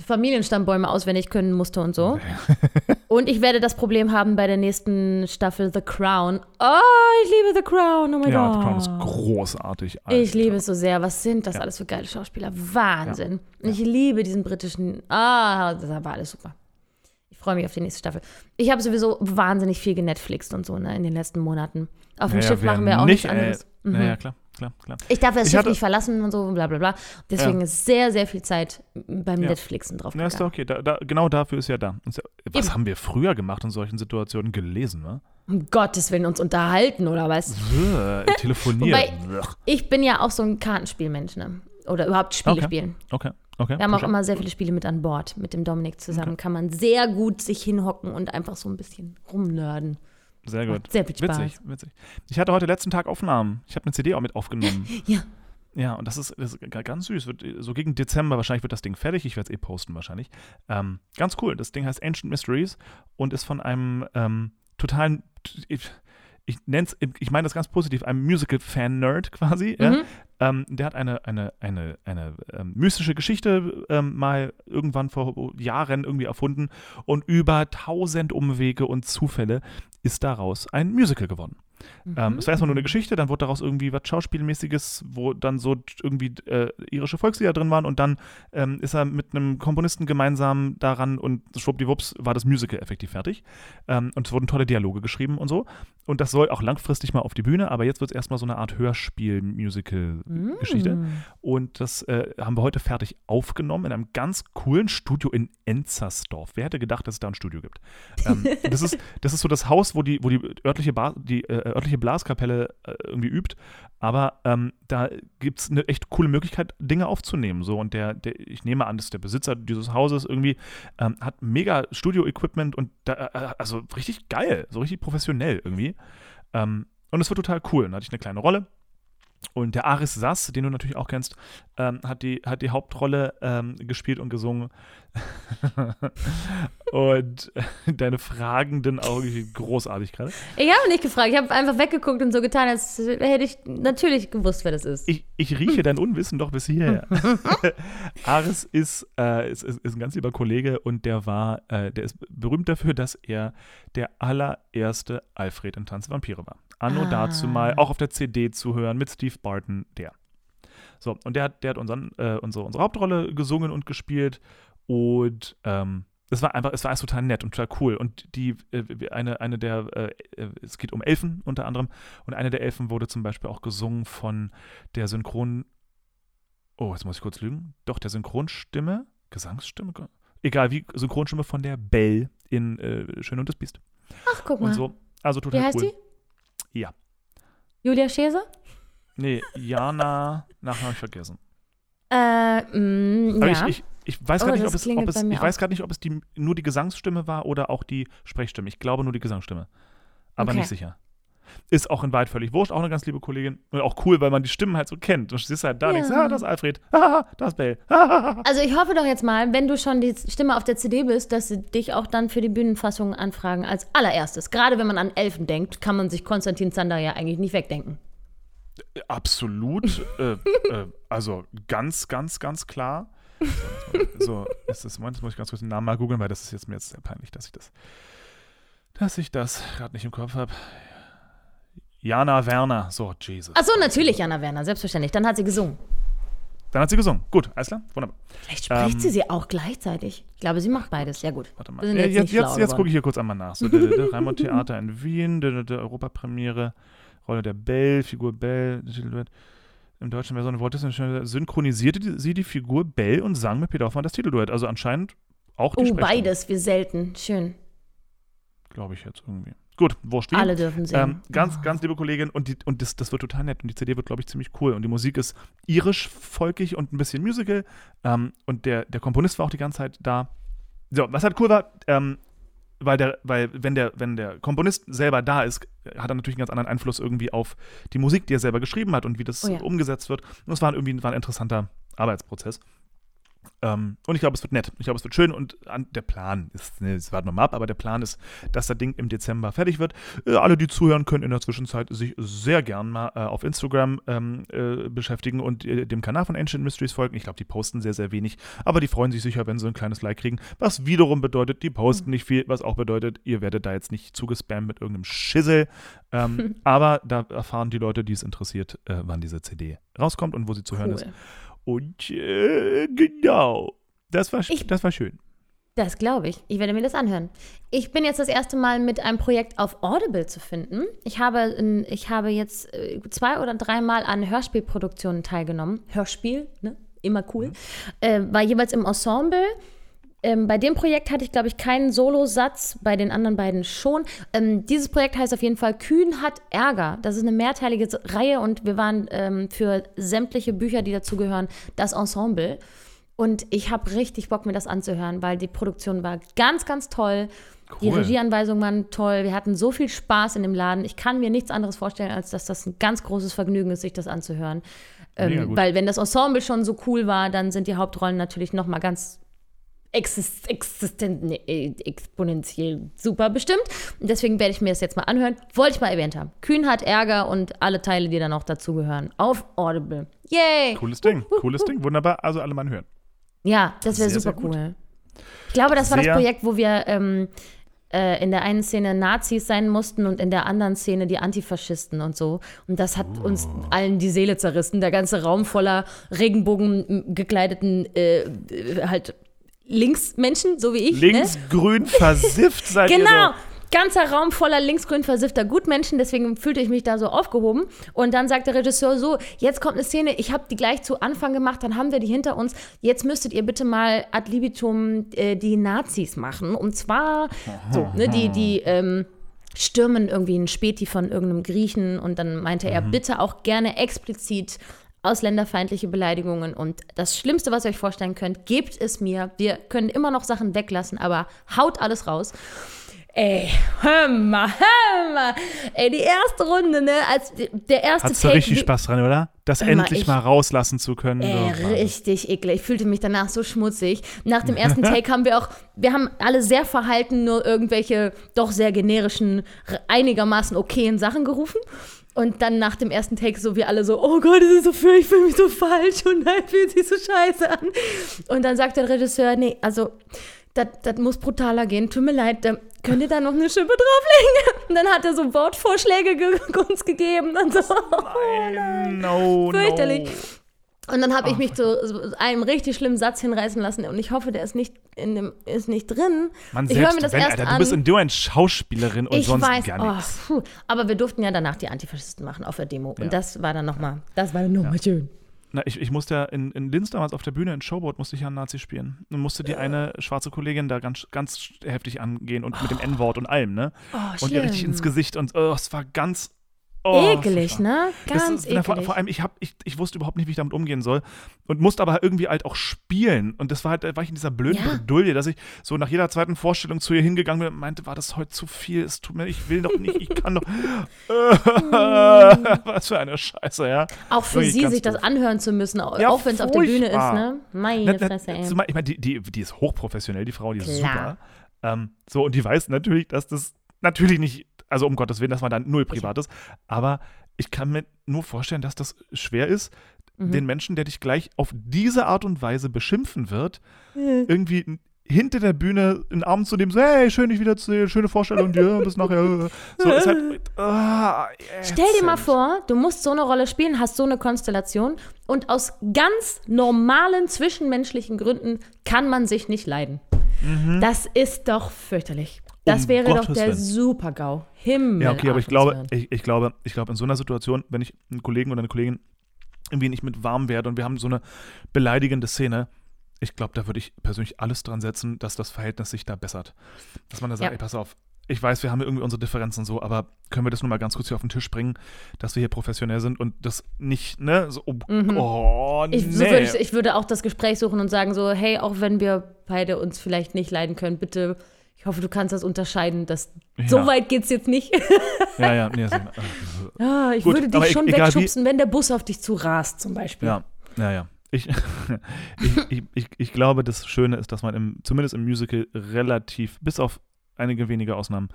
Familienstammbäume auswendig können musste und so. und ich werde das Problem haben bei der nächsten Staffel The Crown. Oh, ich liebe The Crown. Oh mein Ja, Gott. The Crown ist großartig. Ich Alter. liebe es so sehr. Was sind das Ja. alles für geile Schauspieler? Wahnsinn. Ich liebe diesen britischen. Ah, das war alles super. Ich freue mich auf die nächste Staffel. Ich habe sowieso wahnsinnig viel genetflixt und so ne, in den letzten Monaten. Auf dem Naja, Schiff machen wir auch nicht, nichts anderes. Äh, Mhm. Naja, klar, klar, klar. Ich darf das Ich Schiff hatte- nicht verlassen und so, bla bla bla. Deswegen Ja. ist sehr, sehr viel Zeit beim Ja. Netflixen drauf Ja, ist doch okay. Da, da, genau dafür ist ja da. Was Eben. haben wir früher gemacht in solchen Situationen? Gelesen, ne? Um Gottes Willen uns unterhalten, oder was? Telefoniert. Wobei- Ich bin ja auch so ein Kartenspielmensch, ne? Oder überhaupt Spiele Okay. spielen. okay, okay. Wir haben auch immer sehr viele Spiele mit an Bord. Mit dem Dominik zusammen kann man sehr gut sich hinhocken und einfach so ein bisschen rumnörden. Sehr gut. Sehr viel Spaß. Witzig, witzig. Ich hatte heute letzten Tag Aufnahmen. Ich habe eine CD auch mit aufgenommen. Ja. Ja, und das ist, das ist ga- ganz süß. Wird, so gegen Dezember wahrscheinlich wird das Ding fertig. Ich werde es eh posten wahrscheinlich. Ähm, ganz cool. Das Ding heißt Ancient Mysteries und ist von einem ähm, totalen, ich, ich nenne es, ich meine das ganz positiv, einem Musical-Fan-Nerd quasi. Ja? Mhm. Ähm, der hat eine, eine, eine, eine ähm, mystische Geschichte ähm, mal irgendwann vor Jahren irgendwie erfunden und über tausend Umwege und Zufälle ist daraus ein Musical geworden. Ähm, es war erstmal nur eine Geschichte, dann wurde daraus irgendwie was Schauspielmäßiges, wo dann so irgendwie äh, irische Volkslieder drin waren und dann ähm, ist er mit einem Komponisten gemeinsam daran und schwuppdiwupps war das Musical effektiv fertig. Ähm, und es wurden tolle Dialoge geschrieben und so. Und das soll auch langfristig mal auf die Bühne, aber jetzt wird es erstmal so eine Art Hörspiel-Musical-Geschichte. Mm. Und das äh, haben wir heute fertig aufgenommen in einem ganz coolen Studio in Enzersdorf. Wer hätte gedacht, dass es da ein Studio gibt? Ähm, das, ist, das ist so das Haus, wo die, wo die örtliche, ba die, äh, örtliche Blaskapelle äh, irgendwie übt. Aber ähm, da gibt es eine echt coole Möglichkeit, Dinge aufzunehmen. So. Und der, der, ich nehme an, dass der Besitzer dieses Hauses irgendwie ähm, hat mega Studio-Equipment und da, äh, also richtig geil, so richtig professionell irgendwie. Ähm, und es war total cool. Dann hatte ich eine kleine Rolle. Und der Aris Sass, den du natürlich auch kennst, ähm, hat, die, hat die Hauptrolle ähm, gespielt und gesungen. und deine fragenden Augen, großartig gerade. Ich habe nicht gefragt, ich habe einfach weggeguckt und so getan, als hätte ich natürlich gewusst, wer das ist. Ich, ich rieche dein Unwissen doch bis hierher. Aris ist, äh, ist, ist, ist, ein ganz lieber Kollege und der war, äh, der ist berühmt dafür, dass er der allererste Alfred in Tanz Vampire war. Anno ah. dazu mal, auch auf der CD zu hören mit Steve Barton, der. So, und der hat, der hat unseren, äh, unsere, unsere Hauptrolle gesungen und gespielt und ähm, es war einfach, es war alles total nett und total cool. Und die, äh, eine, eine der, äh, äh, es geht um Elfen unter anderem, und eine der Elfen wurde zum Beispiel auch gesungen von der Synchron, oh, jetzt muss ich kurz lügen, doch, der Synchronstimme, Gesangsstimme, egal wie, Synchronstimme von der Belle in äh, Schön und das Biest. Ach, guck mal. Und so, also total wie heißt cool. die? Ja. Julia Schäser? Nee, Jana, Nachnamen habe ich vergessen. Äh, mh, Aber ja. ich, ich, ich weiß Oh, gar nicht, ob es, ob es ich weiß nicht, ob es die, nur die Gesangsstimme war oder auch die Sprechstimme. Ich glaube nur die Gesangsstimme. Aber Okay. nicht sicher. Ist auch in Wahrheit völlig wurscht, auch eine ganz liebe Kollegin. Und auch cool, weil man die Stimmen halt so kennt. Du stehst halt da Ja. denkst, ah, das ist Alfred, ah, das ist Bell. Ah. Also ich hoffe doch jetzt mal, wenn du schon die Stimme auf der CD bist, dass sie dich auch dann für die Bühnenfassung anfragen als allererstes. Gerade wenn man an Elfen denkt, kann man sich Konstantin Zander ja eigentlich nicht wegdenken. Absolut. äh, äh, also ganz, ganz, ganz klar. So, ist das, Moment, jetzt muss ich ganz kurz den Namen mal googeln, weil das ist jetzt mir jetzt sehr peinlich, dass ich das, dass ich das gerade nicht im Kopf habe. Jana Werner. So, Jesus. Ach so, natürlich Jana Werner, selbstverständlich. Dann hat sie gesungen. Dann hat sie gesungen. Gut, alles klar, wunderbar. Vielleicht spricht Ähm, sie sie auch gleichzeitig. Ich glaube, sie macht beides. Ja gut. Warte mal. Ja, jetzt jetzt nicht jetzt, jetzt gucke ich hier kurz einmal nach. So, der, der, Raimund Theater in Wien, der, der, Europapremiere, Rolle der Belle, Figur Belle, Titelduett. Im deutschen Version Walt Disney synchronisierte sie die Figur Belle und sang mit Peter Hoffmann das Titelduett. Also anscheinend auch die Oh, Sprechstimme, beides, wir selten. Schön. Glaube ich jetzt irgendwie. Gut, wurscht. wie. Alle dürfen singen. Ähm, ganz, ganz liebe Kollegin, und, die, und das, das wird total nett. Und die CD wird, glaube ich, ziemlich cool. Und die Musik ist irisch, folkig und ein bisschen Musical. Ähm, und der, der Komponist war auch die ganze Zeit da. So, was halt cool war, ähm, weil der, weil wenn der, wenn der Komponist selber da ist, hat er natürlich einen ganz anderen Einfluss irgendwie auf die Musik, die er selber geschrieben hat und wie das Oh ja. umgesetzt wird. Und es war irgendwie war ein interessanter Arbeitsprozess. Ähm, und ich glaube, es wird nett. Ich glaube, es wird schön. Und an, der Plan ist, ne, es warten wir mal ab, aber der Plan ist, dass das Ding im Dezember fertig wird. Äh, alle, die zuhören, können in der Zwischenzeit sich sehr gern mal äh, auf Instagram ähm, äh, beschäftigen und äh, dem Kanal von Ancient Mysteries folgen. Ich glaube, die posten sehr, sehr wenig, aber die freuen sich sicher, wenn sie ein kleines Like kriegen. Was wiederum bedeutet, die posten nicht viel, was auch bedeutet, ihr werdet da jetzt nicht zugespammt mit irgendeinem Schissel. Ähm, aber da erfahren die Leute, die es interessiert, äh, wann diese CD rauskommt und wo sie zu hören ist. Und äh, genau. Das war, Ich- das war schön. Das glaube ich. Ich werde mir das anhören. Ich bin jetzt das erste Mal mit einem Projekt auf Audible zu finden. Ich habe, ich habe jetzt äh, zwei oder dreimal an Hörspielproduktionen teilgenommen. Hörspiel, ne? Immer cool. Äh, war jeweils im Ensemble. Ähm, bei dem Projekt hatte ich, glaube ich, keinen Solosatz, bei den anderen beiden schon. Ähm, dieses Projekt heißt auf jeden Fall Kühn hat Ärger. Das ist eine mehrteilige Reihe und wir waren ähm, für sämtliche Bücher, die dazugehören, das Ensemble. Und ich habe richtig Bock, mir das anzuhören, weil die Produktion war ganz, ganz toll. Die Cool. Regieanweisungen waren toll. Wir hatten so viel Spaß in dem Laden. Ich kann mir nichts anderes vorstellen, als dass das ein ganz großes Vergnügen ist, sich das anzuhören. Ähm, weil wenn das Ensemble schon so cool war, dann sind die Hauptrollen natürlich noch mal ganz exist existent, nee, äh, exponentiell super bestimmt. Und deswegen werde ich mir das jetzt mal anhören. Wollte ich mal erwähnt haben. Kühn hat Ärger und alle Teile, die dann noch dazugehören. Auf Audible. Yay! Cooles Ding. Cooles Ding. Wunderbar. Also alle mal hören. Ja, das wäre super sehr cool. Ich glaube, das war Sehr- das Projekt, wo wir ähm, äh, in der einen Szene Nazis sein mussten und in der anderen Szene die Antifaschisten und so. Und das hat Oh. uns allen die Seele zerrissen. Der ganze Raum voller Regenbogen gekleideten äh, äh, halt Linksmenschen, so wie ich. ne? Linksgrün versifft seid ihr Genau. Ganzer Raum voller linksgrün versiffter Gutmenschen, deswegen fühlte ich mich da so aufgehoben. Und dann sagt der Regisseur so, jetzt kommt eine Szene, ich habe die gleich zu Anfang gemacht, dann haben wir die hinter uns. Jetzt müsstet ihr bitte mal ad libitum äh, die Nazis machen. Und zwar so, ne, die, die ähm, stürmen irgendwie einen Späti von irgendeinem Griechen und dann meinte er, bitte auch gerne explizit ausländerfeindliche Beleidigungen und das Schlimmste, was ihr euch vorstellen könnt, gebt es mir. Wir können immer noch Sachen weglassen, aber haut alles raus. Ey, hör mal, hör mal. Ey, die erste Runde, ne, als der erste Hattest du Take. richtig wie- Spaß dran, oder? Das mal, endlich ich- mal rauslassen zu können. Ey, so. richtig eklig. Ich fühlte mich danach so schmutzig. Nach dem ersten Take haben wir auch, wir haben alle sehr verhalten nur irgendwelche doch sehr generischen, einigermaßen okayen Sachen gerufen. Und dann nach dem ersten Take so wir alle so, oh Gott, das ist so für, ich fühle mich so falsch und nein, fühlt sich so scheiße an. Und dann sagt der Regisseur, nee, also das muss brutaler gehen. Tut mir leid, da könnt ihr da noch eine Schippe drauflegen? Und dann hat er so Wortvorschläge ge uns gegeben und so. Nein, no, Fürchterlich. no. Und dann habe ich mich zu so einem richtig schlimmen Satz hinreißen lassen und ich hoffe, der ist nicht in dem ist nicht drin. Man ich höre selbst mir das wenn, erst Alter, an. du bist in du ein Schauspielerin und ich sonst weiß, gar oh, nichts. puh. aber wir durften ja danach die Antifaschisten machen auf der Demo Ja. und das war dann noch mal, das war dann noch mal schön. Na, ich, ich musste ja in, in Linz damals auf der Bühne in Showboat musste ich ja einen Nazi spielen. Und musste die eine schwarze Kollegin da ganz, ganz heftig angehen und mit dem N-Wort und allem, ne? Oh, und ihr richtig ins Gesicht und oh, es war ganz. Oh, ekelig, ne? Das Ganz ist, na, vor, ekelig. vor allem, ich, hab, ich, ich wusste überhaupt nicht, wie ich damit umgehen soll. Und musste aber irgendwie halt auch spielen. Und das war halt, da war ich in dieser blöden Ja. Bredouille, dass ich so nach jeder zweiten Vorstellung zu ihr hingegangen bin und meinte, war das heute zu viel? Es tut mir, ich will doch nicht, ich kann doch. Was für eine Scheiße, ja. Auch für Wirklich sie sich das doof. anhören zu müssen, auch, Ja, auch wenn es auf der Bühne ist, ne? Meine Na, na, Fresse, ey. Ich meine, die, die, die ist hochprofessionell, die Frau, die ist Klar. super. Ähm, so, und die weiß natürlich, dass das natürlich nicht, also um Gottes Willen, dass man da null privat ist, aber ich kann mir nur vorstellen, dass das schwer ist, Mhm. den Menschen, der dich gleich auf diese Art und Weise beschimpfen wird, irgendwie n- hinter der Bühne in den Arm zu nehmen, so, hey, schön, dich wiederzusehen, schöne Vorstellung dir, bis nachher. So, ist halt, ah, Stell dir mal vor, du musst so eine Rolle spielen, hast so eine Konstellation und aus ganz normalen zwischenmenschlichen Gründen kann man sich nicht leiden. Das ist doch fürchterlich. Das Mhm. Um wäre doch Gottes der Willen. Super-GAU. Himmel. Ja, okay, aber ich glaube, ich, ich glaube, ich glaube, in so einer Situation, wenn ich einen Kollegen oder eine Kollegin irgendwie nicht mit warm werde und wir haben so eine beleidigende Szene, ich glaube, da würde ich persönlich alles dran setzen, dass das Verhältnis sich da bessert. Dass man da sagt, Ja. ey, pass auf, ich weiß, wir haben irgendwie unsere Differenzen so, aber können wir das nur mal ganz kurz hier auf den Tisch bringen, dass wir hier professionell sind und das nicht, ne, so, oh, oh nee. Ich, so würde ich, ich würde auch das Gespräch suchen und sagen so, hey, auch wenn wir beide uns vielleicht nicht leiden können, bitte, ich hoffe, du kannst das unterscheiden, dass Ja. so weit geht's jetzt nicht. ja, ja, nee, also, ah, ich Gut, würde dich e- schon egal wie- wegschubsen, wenn der Bus auf dich zu rast, zum Beispiel. Ja, ja, ja. Ich, ich, ich, ich, ich glaube, das Schöne ist, dass man im, zumindest im Musical relativ, bis auf einige wenige Ausnahmen,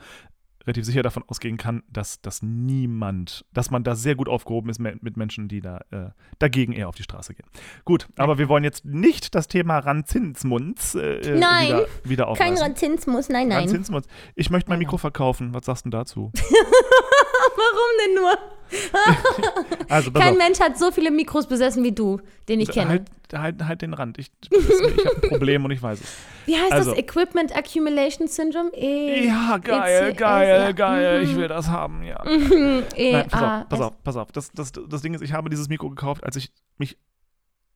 relativ sicher davon ausgehen kann, dass, dass niemand, dass man da sehr gut aufgehoben ist mit, Menschen, die da äh, dagegen eher auf die Straße gehen. Gut, aber wir wollen jetzt nicht das Thema Ranzinsmunds äh, Nein, wieder, wieder Kein aufreißen. Ranzinsmus, nein, nein. Ranzinsmunds. Ich möchte mein Mikro verkaufen. Was sagst du dazu? Warum denn nur? Also, Kein auf. Mensch hat so viele Mikros besessen wie du, den ich kenne. Halt, halt, halt den Rand. Ich, ich habe ein Problem und ich weiß es. Wie heißt also- das? Equipment Accumulation Syndrome? E Ja, geil, ECS, geil, ja. geil. Ich Mhm. will das haben, ja. E Nein, pass auf, pass auf, pass auf. Das, das, das Ding ist, ich habe dieses Mikro gekauft, als ich mich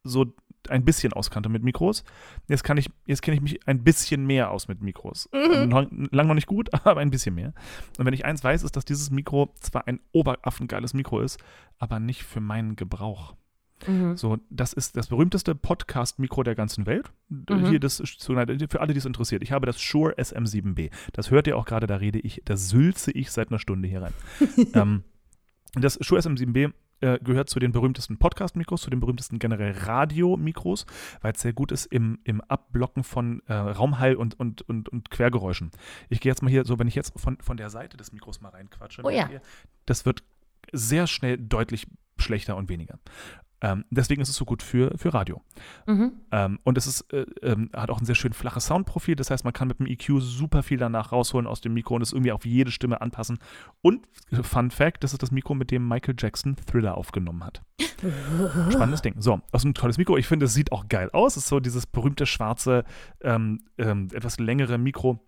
so ein bisschen auskannte mit Mikros. Jetzt kann ich, jetzt kenne ich mich ein bisschen mehr aus mit Mikros. Mhm. Noch, lang noch nicht gut, aber ein bisschen mehr. Und wenn ich eins weiß, ist, dass dieses Mikro zwar ein oberaffengeiles Mikro ist, aber nicht für meinen Gebrauch. Mhm. So, das ist das berühmteste Podcast-Mikro der ganzen Welt. Mhm. Hier das für alle, die es interessiert. Ich habe das Shure SM7B. Das hört ihr auch gerade, da rede ich, da sülze ich seit einer Stunde hier rein. ähm, das Shure SM7B äh, gehört zu den berühmtesten Podcast-Mikros, zu den berühmtesten generell Radio-Mikros, weil es sehr gut ist im, im Abblocken von äh, Raumhall und, und, und, und Quergeräuschen. Ich gehe jetzt mal hier, so wenn ich jetzt von, von der Seite des Mikros mal reinquatsche, Oh ja. ihr, das wird sehr schnell deutlich schlechter und weniger. Ähm, deswegen ist es so gut für, für Radio. Mhm. Ähm, und es ist, äh, ähm, hat auch ein sehr schön flaches Soundprofil. Das heißt, man kann mit dem EQ super viel danach rausholen aus dem Mikro und es irgendwie auf jede Stimme anpassen. Und Fun Fact: Das ist das Mikro, mit dem Michael Jackson Thriller aufgenommen hat. Spannendes Ding. So, das ist ein tolles Mikro. Ich finde, es sieht auch geil aus. Es ist so dieses berühmte schwarze, ähm, ähm, etwas längere Mikro.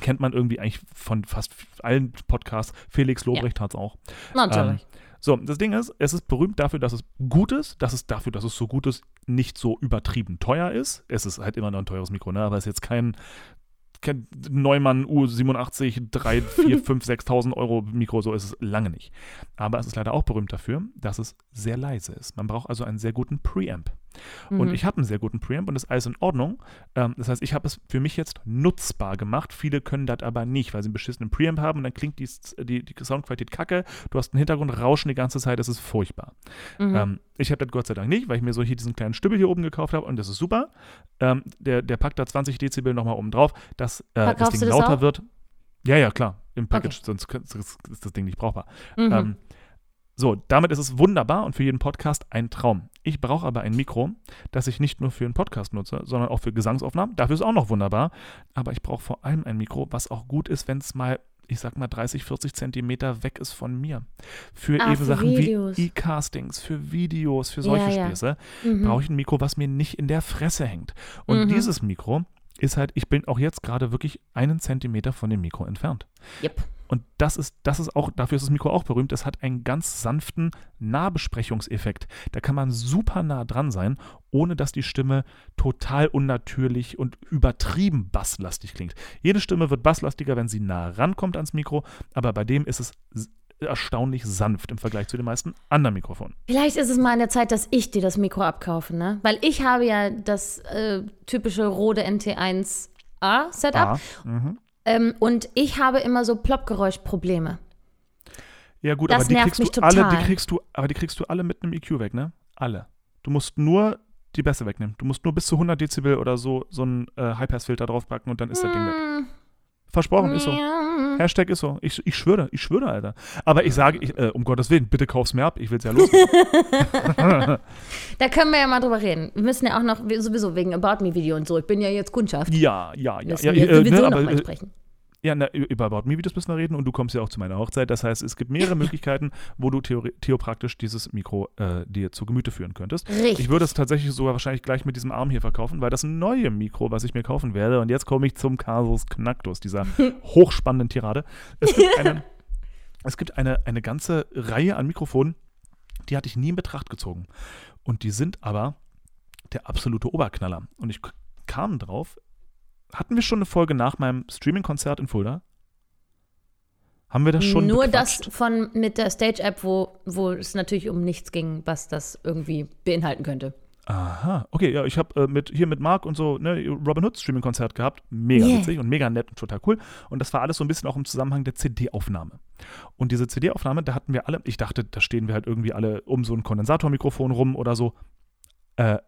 Kennt man irgendwie eigentlich von fast allen Podcasts. Felix Lobrecht hat es auch. Natürlich. Ähm, so, das Ding ist, es ist berühmt dafür, dass es gut ist, dass es dafür, dass es so gut ist, nicht so übertrieben teuer ist. Es ist halt immer noch ein teures Mikro, ne? aber es ist jetzt kein, kein Neumann U87 3, 4, 5, 6.000 Euro Mikro, so ist es lange nicht. Aber es ist leider auch berühmt dafür, dass es sehr leise ist. Man braucht also einen sehr guten Preamp. Und Mhm. ich habe einen sehr guten Preamp und das ist alles in Ordnung. Ähm, das heißt, ich habe es für mich jetzt nutzbar gemacht. Viele können das aber nicht, weil sie einen beschissenen Preamp haben und dann klingt die, die, die Soundqualität kacke. Du hast einen Hintergrundrauschen die ganze Zeit, das ist furchtbar. Mhm. Ähm, ich habe das Gott sei Dank nicht, weil ich mir so hier diesen kleinen Stübel hier oben gekauft habe und das ist super. Ähm, der, der packt da 20 Dezibel nochmal oben drauf, dass äh, das Ding das lauter auch? wird. Ja, ja, klar. Im Package, sonst könnt- sonst ist das Ding nicht brauchbar. Mhm. Ähm, so, damit ist es wunderbar und für jeden Podcast ein Traum. Ich brauche aber ein Mikro, das ich nicht nur für einen Podcast nutze, sondern auch für Gesangsaufnahmen. Dafür ist auch noch wunderbar. Aber ich brauche vor allem ein Mikro, was auch gut ist, wenn es mal, ich sag mal, 30, 40 Zentimeter weg ist von mir. Für Ah, eben für Sachen Videos. wie E-Castings, für Videos, für solche Ja, ja. Späße Mhm. brauche ich ein Mikro, was mir nicht in der Fresse hängt. Und Mhm. dieses Mikro ist halt, ich bin auch jetzt gerade wirklich einen Zentimeter von dem Mikro entfernt. Yep. Und das ist, das ist auch, dafür ist das Mikro auch berühmt. Es hat einen ganz sanften Nahbesprechungseffekt. Da kann man super nah dran sein, ohne dass die Stimme total unnatürlich und übertrieben basslastig klingt. Jede Stimme wird basslastiger, wenn sie nah rankommt ans Mikro, aber bei dem ist es erstaunlich sanft im Vergleich zu den meisten anderen Mikrofonen. Vielleicht ist es mal an der Zeit, dass ich dir das Mikro abkaufe, ne? Weil ich habe ja das äh, typische Rode NT1A Setup Ah. Ähm, und ich habe immer so Ploppgeräuschprobleme. Ja gut, Das aber die kriegst du alle, die total. kriegst du, aber die kriegst du alle mit einem EQ weg, ne? Alle. Du musst nur die Bässe wegnehmen. Du musst nur bis zu 100 Dezibel oder so so einen äh, Highpass-Filter draufpacken und dann ist das Ding weg. Versprochen, ist so. ja. Hashtag ist so. Ich, ich schwöre, ich schwöre, Alter. Aber ich sage, ich, äh, um Gottes Willen, bitte kauf's mir ab. Ich will's ja los. Da können wir ja mal drüber reden. Wir müssen ja auch noch sowieso wegen About Me Video und so. Ich bin ja jetzt Kundschaft. ja, ja, ja. Ja, wir äh, sowieso ne, noch aber, mal äh, sprechen. Ja, na, über About Me Videos müssen wir reden und du kommst ja auch zu meiner Hochzeit. Das heißt, es gibt mehrere Möglichkeiten, wo du theopraktisch dieses Mikro äh, dir zu Gemüte führen könntest. Richtig. Ich würde es tatsächlich sogar wahrscheinlich gleich mit diesem Arm hier verkaufen, weil das neue Mikro, was ich mir kaufen werde, und jetzt komme ich zum Casus Knactus, dieser hochspannenden Tirade. Es gibt, eine, es gibt eine, eine ganze Reihe an Mikrofonen, die hatte ich nie in Betracht gezogen. Und die sind aber der absolute Oberknaller. Und ich kam drauf, hatten wir schon eine Folge nach meinem Streaming-Konzert in Fulda? Haben wir das schon Nur bequatscht? das von mit der Stage-App, wo, wo es natürlich um nichts ging, was das irgendwie beinhalten könnte. Aha, okay, ja, ich habe äh, mit, hier mit Marc und so ne, Robin Hood Streaming-Konzert gehabt. Mega Yeah. witzig und mega nett und total cool. Und das war alles so ein bisschen auch im Zusammenhang der CD-Aufnahme. Und diese CD-Aufnahme, da hatten wir alle, ich dachte, da stehen wir halt irgendwie alle um so ein Kondensatormikrofon rum oder so. Äh,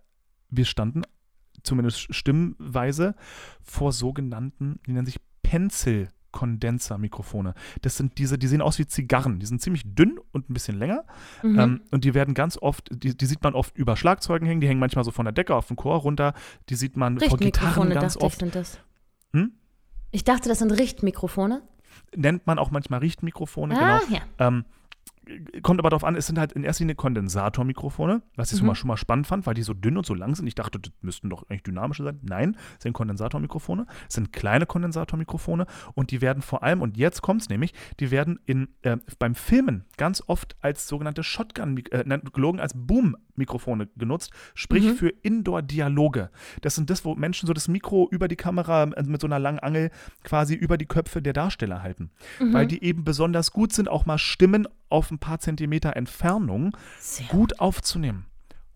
wir standen, zumindest stimmweise, vor sogenannten, die nennen sich Pencil. Kondensermikrofone. Das sind diese, die sehen aus wie Zigarren. Die sind ziemlich dünn und ein bisschen länger. Mhm. Ähm, und die werden ganz oft, die, die sieht man oft über Schlagzeugen hängen, die hängen manchmal so von der Decke auf den Chor runter. Die sieht man vor Gitarren ganz ich, oft. sind das. Hm? Ich dachte, das sind Richtmikrofone. Nennt man auch manchmal Richtmikrofone, Ah, genau. ja. Ähm, kommt aber darauf an, es sind halt in erster Linie Kondensatormikrofone, was ich schon, Mhm. mal, schon mal spannend fand, weil die so dünn und so lang sind. Ich dachte, das müssten doch eigentlich dynamische sein. Nein, es sind Kondensatormikrofone, es sind kleine Kondensatormikrofone und die werden vor allem, und jetzt kommt es nämlich, die werden in, äh, beim Filmen ganz oft als sogenannte Shotgun, äh, gelogen als Boom-Mikrofone genutzt, sprich Mhm. für Indoor-Dialoge. Das sind das, wo Menschen so das Mikro über die Kamera äh, mit so einer langen Angel quasi über die Köpfe der Darsteller halten Mhm. weil die eben besonders gut sind, auch mal Stimmen auf ein paar Zentimeter Entfernung Sehr gut aufzunehmen.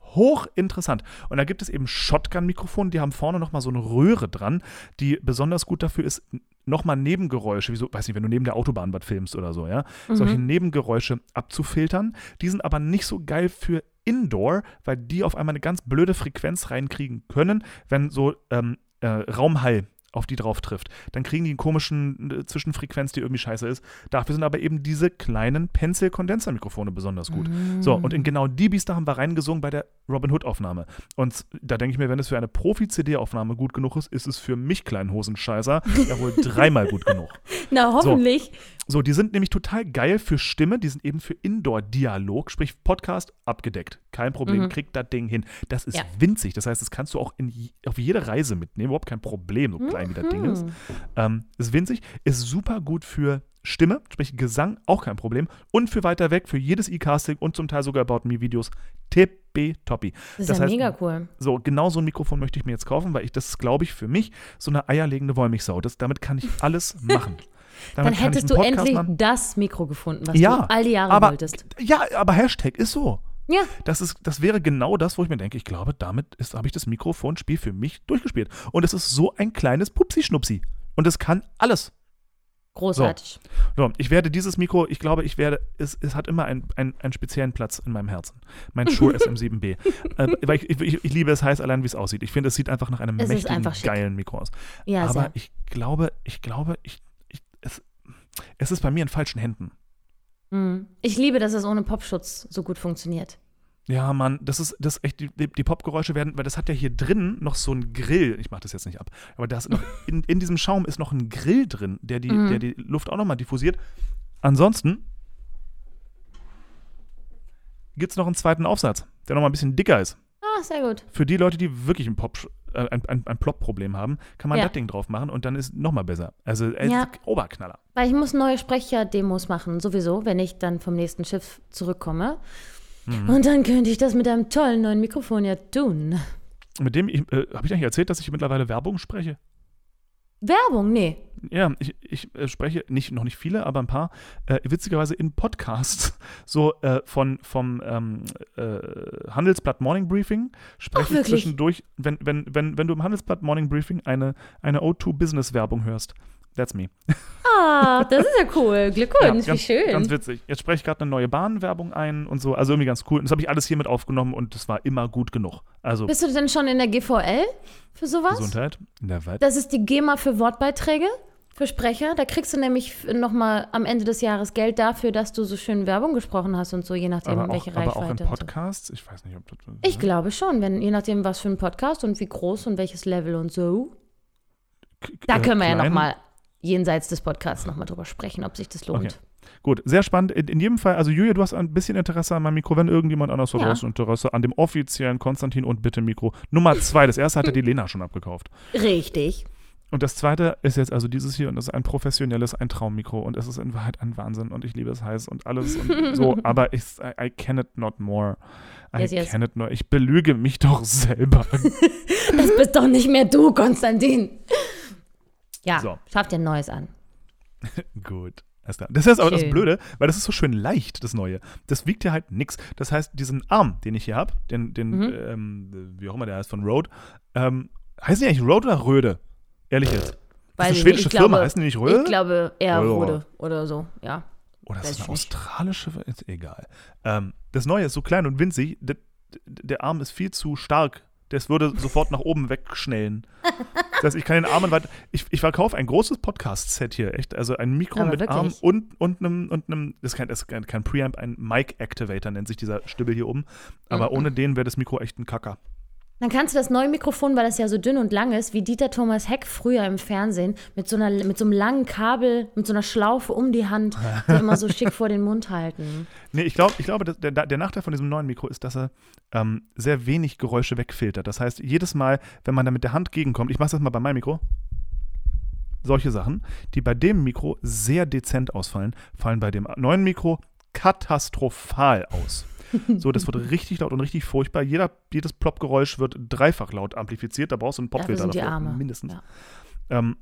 Hochinteressant. Und da gibt es eben Shotgun-Mikrofone, die haben vorne nochmal so eine Röhre dran, die besonders gut dafür ist, nochmal Nebengeräusche, wie so, weiß nicht, wenn du neben der Autobahn was filmst oder so, ja, solche Nebengeräusche abzufiltern. Die sind aber nicht so geil für Indoor, weil die auf einmal eine ganz blöde Frequenz reinkriegen können, wenn so ähm, äh, Raumhall auf die drauf trifft, dann kriegen die einen komischen äh, Zwischenfrequenz, die irgendwie scheiße ist. Dafür sind aber eben diese kleinen Pencil-Kondensermikrofone besonders gut. So, und in genau die Biester haben wir reingesungen bei der Robin Hood-Aufnahme. Und da denke ich mir, wenn es für eine Profi-CD-Aufnahme gut genug ist, ist es für mich kleinen Hosenscheißer ja wohl dreimal gut genug. Na, hoffentlich. So, die sind nämlich total geil für Stimme, die sind eben für Indoor-Dialog, sprich Podcast abgedeckt. Kein Problem, kriegt das Ding hin. Das ist Ja. winzig, das heißt, das kannst du auch in, auf jede Reise mitnehmen, überhaupt kein Problem, so klein wie das Ding ist. Ähm, ist winzig, ist super gut für Stimme, sprich Gesang, auch kein Problem. Und für weiter weg, für jedes E-Casting und zum Teil sogar About Me-Videos, tippitoppi. Das ist ja mega cool. So, genau so ein Mikrofon möchte ich mir jetzt kaufen, weil ich, das ist, glaube ich, für mich so eine eierlegende Wollmilchsau. Das, damit kann ich alles machen. Dann Damit ich hättest du endlich machen. das Mikro gefunden, was Ja, du all die Jahre aber, wolltest. Ja, aber Hashtag ist so. Ja, Das, ist, das wäre genau das, wo ich mir denke, ich glaube, damit ist- habe ich das Mikrofonspiel für mich durchgespielt. Und es ist so ein kleines Pupsi-Schnupsi. Und es kann alles. großartig. So, ich werde dieses Mikro, ich glaube, ich werde, es, es hat immer einen, einen, einen speziellen Platz in meinem Herzen. Mein Shure SM7B. äh, weil ich, ich, ich liebe es heiß, allein wie es aussieht. Ich finde, es sieht einfach nach einem Es mächtigen, geilen Mikro aus. Ja, Aber sehr. ich glaube, ich glaube, ich, ich, es, es ist bei mir in falschen Händen. Mhm. Ich liebe, dass es ohne Popschutz so gut funktioniert. Ja, Mann, das ist, das ist echt, die, die Popgeräusche werden, weil das hat ja hier drin noch so ein Grill. Ich mache das jetzt nicht ab. Aber da ist noch, in, in diesem Schaum ist noch ein Grill drin, der die, Mhm. der die Luft auch nochmal diffusiert. Ansonsten gibt es noch einen zweiten Aufsatz, der nochmal ein bisschen dicker ist. Ah, sehr gut. Für die Leute, die wirklich ein, Pop, ein, ein, ein Plop-Problem haben, kann man Ja. das Ding drauf machen und dann ist nochmal besser. Also, äh, Ja. Oberknaller. Weil ich muss neue Sprecher-Demos machen, sowieso, wenn ich dann vom nächsten Schiff zurückkomme. Mhm. Und dann könnte ich das mit einem tollen neuen Mikrofon ja tun. Mit dem, ich, äh, habe ich eigentlich erzählt, dass ich mittlerweile Werbung spreche? Werbung? Nee. Ja, ich, ich äh, spreche nicht, noch nicht viele, aber ein paar, äh, witzigerweise in Podcasts, so äh, von, vom ähm, äh, Handelsblatt Morning Briefing, spreche ich zwischendurch, wenn, wenn, wenn, wenn du im Handelsblatt Morning Briefing eine, eine O2-Business-Werbung hörst. That's me. Ah, das ist ja cool. Glückwunsch, Ja, wie schön. Ganz witzig. Jetzt spreche ich gerade eine neue Bahnwerbung ein und so. Also irgendwie ganz cool. Und das habe ich alles hier mit aufgenommen und das war immer gut genug. Also Bist du denn schon in der GVL für sowas? Gesundheit. In der Welt. Das ist die GEMA für Wortbeiträge, für Sprecher. Da kriegst du nämlich nochmal am Ende des Jahres Geld dafür, dass du so schön Werbung gesprochen hast und so, je nachdem, Aber auch, welche aber auch in Reichweite. und so. Podcasts. Ich weiß nicht, ob das. Ich glaube schon, wenn, je nachdem, was für ein Podcast und wie groß und welches Level und so. Da Äh, können wir ja klein. nochmal jenseits des Podcasts nochmal drüber sprechen, ob sich das lohnt. Okay. Gut, sehr spannend. In, in jedem Fall, also Julia, du hast ein bisschen Interesse an meinem Mikro, wenn irgendjemand anders Ja. draußen Interesse an dem offiziellen Konstantin und Bitte Mikro. Nummer zwei, das erste hatte die Lena schon abgekauft. Richtig. Und das zweite ist jetzt also dieses hier und das ist ein professionelles, ein Traummikro und es ist in Wahrheit ein Wahnsinn und ich liebe es heiß und alles und so, aber ich, I, I can it not more. I Yes, yes. can it not. Ich belüge mich doch selber. Das bist doch nicht mehr du, Konstantin. Ja, So. schaff dir ein neues an. Gut. Das ist aber das. Blöde, weil das ist so schön leicht, das Neue. Das wiegt ja halt nix. Das heißt, diesen Arm, den ich hier habe, den, den Mhm. ähm, wie auch immer der heißt, von Rode, ähm, heißen die eigentlich Rode oder Röde? Ehrlich jetzt. Das ist eine schwedische Firma, glaube- heißen die nicht Röde? Ich glaube eher Röde. Rode oder so, ja. Oder ist das eine ich nicht. australische? Ist egal. Ähm, das Neue ist so klein und winzig. Der, der Arm ist viel zu stark. Das würde sofort nach oben wegschnellen. Das heißt, ich kann den Arm weiter. Ich, ich verkaufe ein großes Podcast-Set hier, echt. Also ein Mikro Aber mit wirklich? Arm und, und einem, und einem das, ist kein, das ist kein, Preamp, ein Mic-Activator nennt sich dieser Stibbel hier oben. Aber Mhm. ohne den wäre das Mikro echt ein Kacker. Dann kannst du das neue Mikrofon, weil das ja so dünn und lang ist, wie Dieter Thomas Heck früher im Fernsehen, mit so, einer, mit so einem langen Kabel, mit so einer Schlaufe um die Hand, so immer so schick vor den Mund halten. Nee, ich, glaub, ich glaube, der, der Nachteil von diesem neuen Mikro ist, dass er ähm, sehr wenig Geräusche wegfiltert. Das heißt, jedes Mal, wenn man da mit der Hand gegenkommt, ich mache das mal bei meinem Mikro, solche Sachen, die bei dem Mikro sehr dezent ausfallen, fallen bei dem neuen Mikro katastrophal aus. So, das wird richtig laut und richtig furchtbar. Jeder, jedes Plop-Geräusch wird dreifach laut amplifiziert. Da brauchst du einen Popfilter dafür, mindestens. Ja. Ähm,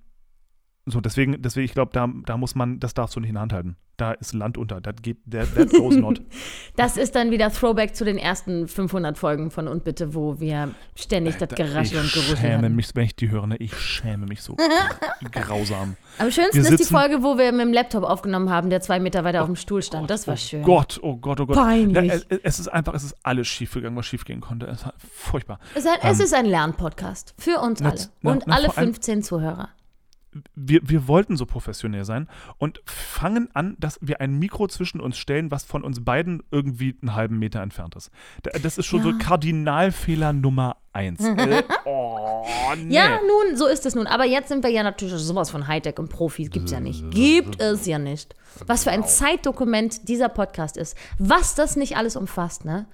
so, deswegen, deswegen, ich glaube, da, da muss man, das darfst du nicht in der Hand halten. Da ist Land unter. Das geht, that, that goes not. Das ist dann wieder Throwback zu den ersten 500 Folgen von Und Bitte, wo wir ständig das Geraschel und ich Gerüchel schäme hatten. mich, wenn ich die höre, ne? ich schäme mich so grausam. Am schönsten Wir ist die Folge, wo wir mit dem Laptop aufgenommen haben, der zwei Meter weiter auf dem Stuhl stand. Das war oh schön. Gott, oh Gott, oh Gott. Peinlich. Ja, es, ist einfach, es ist alles schiefgegangen, was schiefgehen konnte. Es war furchtbar. Es ist ein, ist ein Lernpodcast für uns Na, alle na, und na, alle vor allem- 15 Zuhörer. Wir, wir wollten so professionell sein und fangen an, dass wir ein Mikro zwischen uns stellen, was von uns beiden irgendwie einen halben Meter entfernt ist. Da- Das ist schon so Ja. Kardinalfehler Nummer eins. äh, oh, nee. Ja, nun, so ist es nun. Aber jetzt sind wir ja natürlich sowas von Hightech und Profis. Gibt's ja nicht. Gibt es ja nicht. Was für ein Zeitdokument dieser Podcast ist. Was das nicht alles umfasst, ne?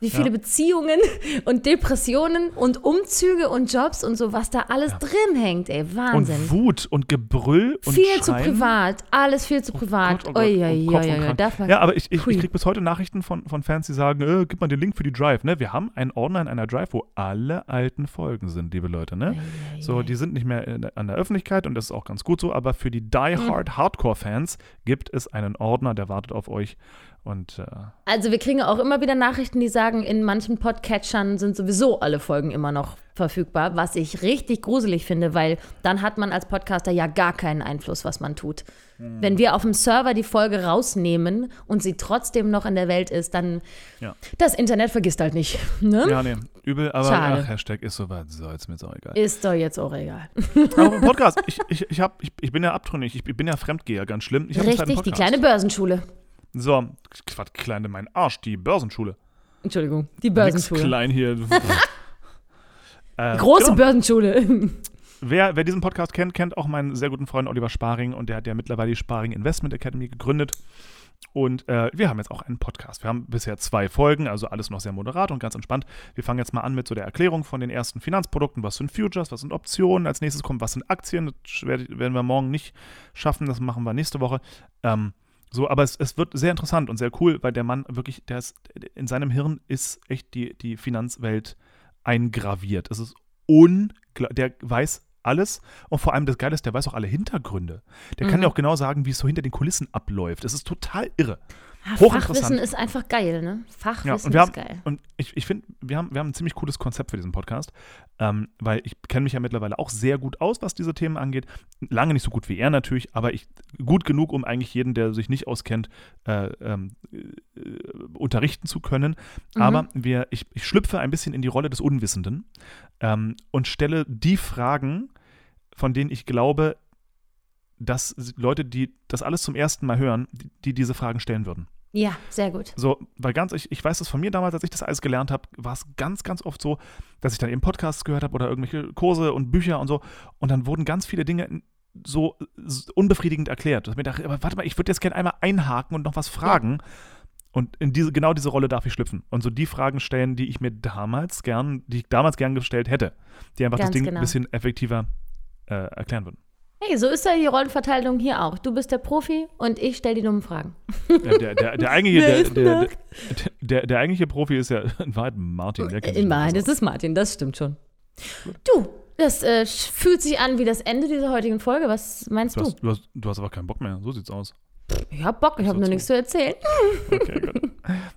Wie viele Ja. Beziehungen und Depressionen und Umzüge und Jobs und so, was da alles drin hängt, ey. und Wahnsinn. Wut und Gebrüll und viel zu Schreien. privat. Alles viel zu privat. Gott, oh Gott, oh und Ja, aber ich, ich, ich kriege bis heute Nachrichten von, von Fans, die sagen, äh, gib mal den Link für die Drive. Ne? Wir haben einen Ordner in einer Drive, wo alle alten Folgen sind, liebe Leute. Ne? So, die sind nicht mehr in, an der Öffentlichkeit und das ist auch ganz gut so, aber für die Die Mhm. Hard Hardcore-Fans gibt es einen Ordner, der wartet auf euch. Und äh, Also wir kriegen auch immer wieder Nachrichten, die sagen, in manchen Podcatchern sind sowieso alle Folgen immer noch verfügbar, was ich richtig gruselig finde, weil dann hat man als Podcaster ja gar keinen Einfluss, was man tut. Hm. Wenn wir auf dem Server die Folge rausnehmen und sie trotzdem noch in der Welt ist, dann Ja. das Internet vergisst halt nicht. Ne? ja, nee, übel, aber Schade. ach, Hashtag ist soweit, so, ist mir jetzt auch egal. Ist doch jetzt auch egal. Aber Podcast, ich, ich, ich, hab, ich, ich bin ja abtrünnig, ich, bin ja Fremdgeher, ganz schlimm. Ich zweiten Richtig, die kleine Börsenschule. So, Quatsch, kleine, mein Arsch, die Börsenschule. Entschuldigung, die Nix Börsenschule. klein hier. äh, Große genau. Börsenschule. Wer, wer diesen Podcast kennt, kennt auch meinen sehr guten Freund Oliver Sparing und der hat ja mittlerweile die Sparing Investment Academy gegründet. Und äh, wir haben jetzt auch einen Podcast. Wir haben bisher zwei Folgen, also alles noch sehr moderat und ganz entspannt. Wir fangen jetzt mal an mit so der Erklärung von den ersten Finanzprodukten. Was sind Futures, was sind Optionen? Als nächstes kommt, was sind Aktien? Das werd- werden wir morgen nicht schaffen, das machen wir nächste Woche. Ähm, so, aber es, es wird sehr interessant und sehr cool, weil der Mann wirklich, der ist, in seinem Hirn ist echt die, die Finanzwelt eingraviert. Es ist unglaublich. Der weiß alles und vor allem das Geile ist, der weiß auch alle Hintergründe. Der kann Mhm. ja auch genau sagen, wie es so hinter den Kulissen abläuft. Es ist total irre. Ja, Hochinteressant. Fachwissen ist einfach geil, ne? Ja, Fachwissen wir haben, ist geil. und ich, ich finde, wir haben, wir haben ein ziemlich cooles Konzept für diesen Podcast, ähm, weil ich kenne mich ja mittlerweile auch sehr gut aus, was diese Themen angeht. Lange nicht so gut wie er natürlich, aber ich gut genug, um eigentlich jeden, der sich nicht auskennt, äh, ähm, äh, unterrichten zu können. Mhm. Aber wir, ich, ich schlüpfe ein bisschen in die Rolle des Unwissenden ähm, und stelle die Fragen, von denen ich glaube, dass Leute, die das alles zum ersten Mal hören, die, die diese Fragen stellen würden. Ja, sehr gut. So, weil ganz, ich, ich weiß das von mir damals, als ich das alles gelernt habe, war es ganz, ganz oft so, dass ich dann eben Podcasts gehört habe oder irgendwelche Kurse und Bücher und so. Und dann wurden ganz viele Dinge so unbefriedigend erklärt. Dass ich mir dachte, aber warte mal, ich würde jetzt gerne einmal einhaken und noch was fragen. Und in diese, genau diese Rolle darf ich schlüpfen. Und so die Fragen stellen, die ich mir damals gern, die ich damals gern gestellt hätte, die einfach das Ganz Ding genau. ein bisschen effektiver äh, erklären würden. Hey, so ist ja die Rollenverteilung hier auch. Du bist der Profi und ich stelle die dummen Fragen. Ja, der, der, der, eigentliche, der, der, der, Profi ist ja in Wahrheit Martin. Der In Wahrheit ist es Martin, das stimmt schon. Du, das äh, fühlt sich an wie das Ende dieser heutigen Folge. Was meinst Du du? hast, du, hast, du hast aber keinen Bock mehr. So sieht's aus. Ich hab Bock, ich habe So nur zu. nichts zu erzählen. Okay, gut.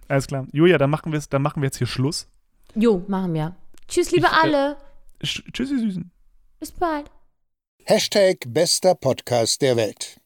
Alles klar. Julia, dann machen, wir's, dann machen wir jetzt hier Schluss. Jo, machen wir. Tschüss, liebe Ich, äh, alle. Sch Tschüssi, Süßen. Bis bald. Hashtag bester Podcast der Welt.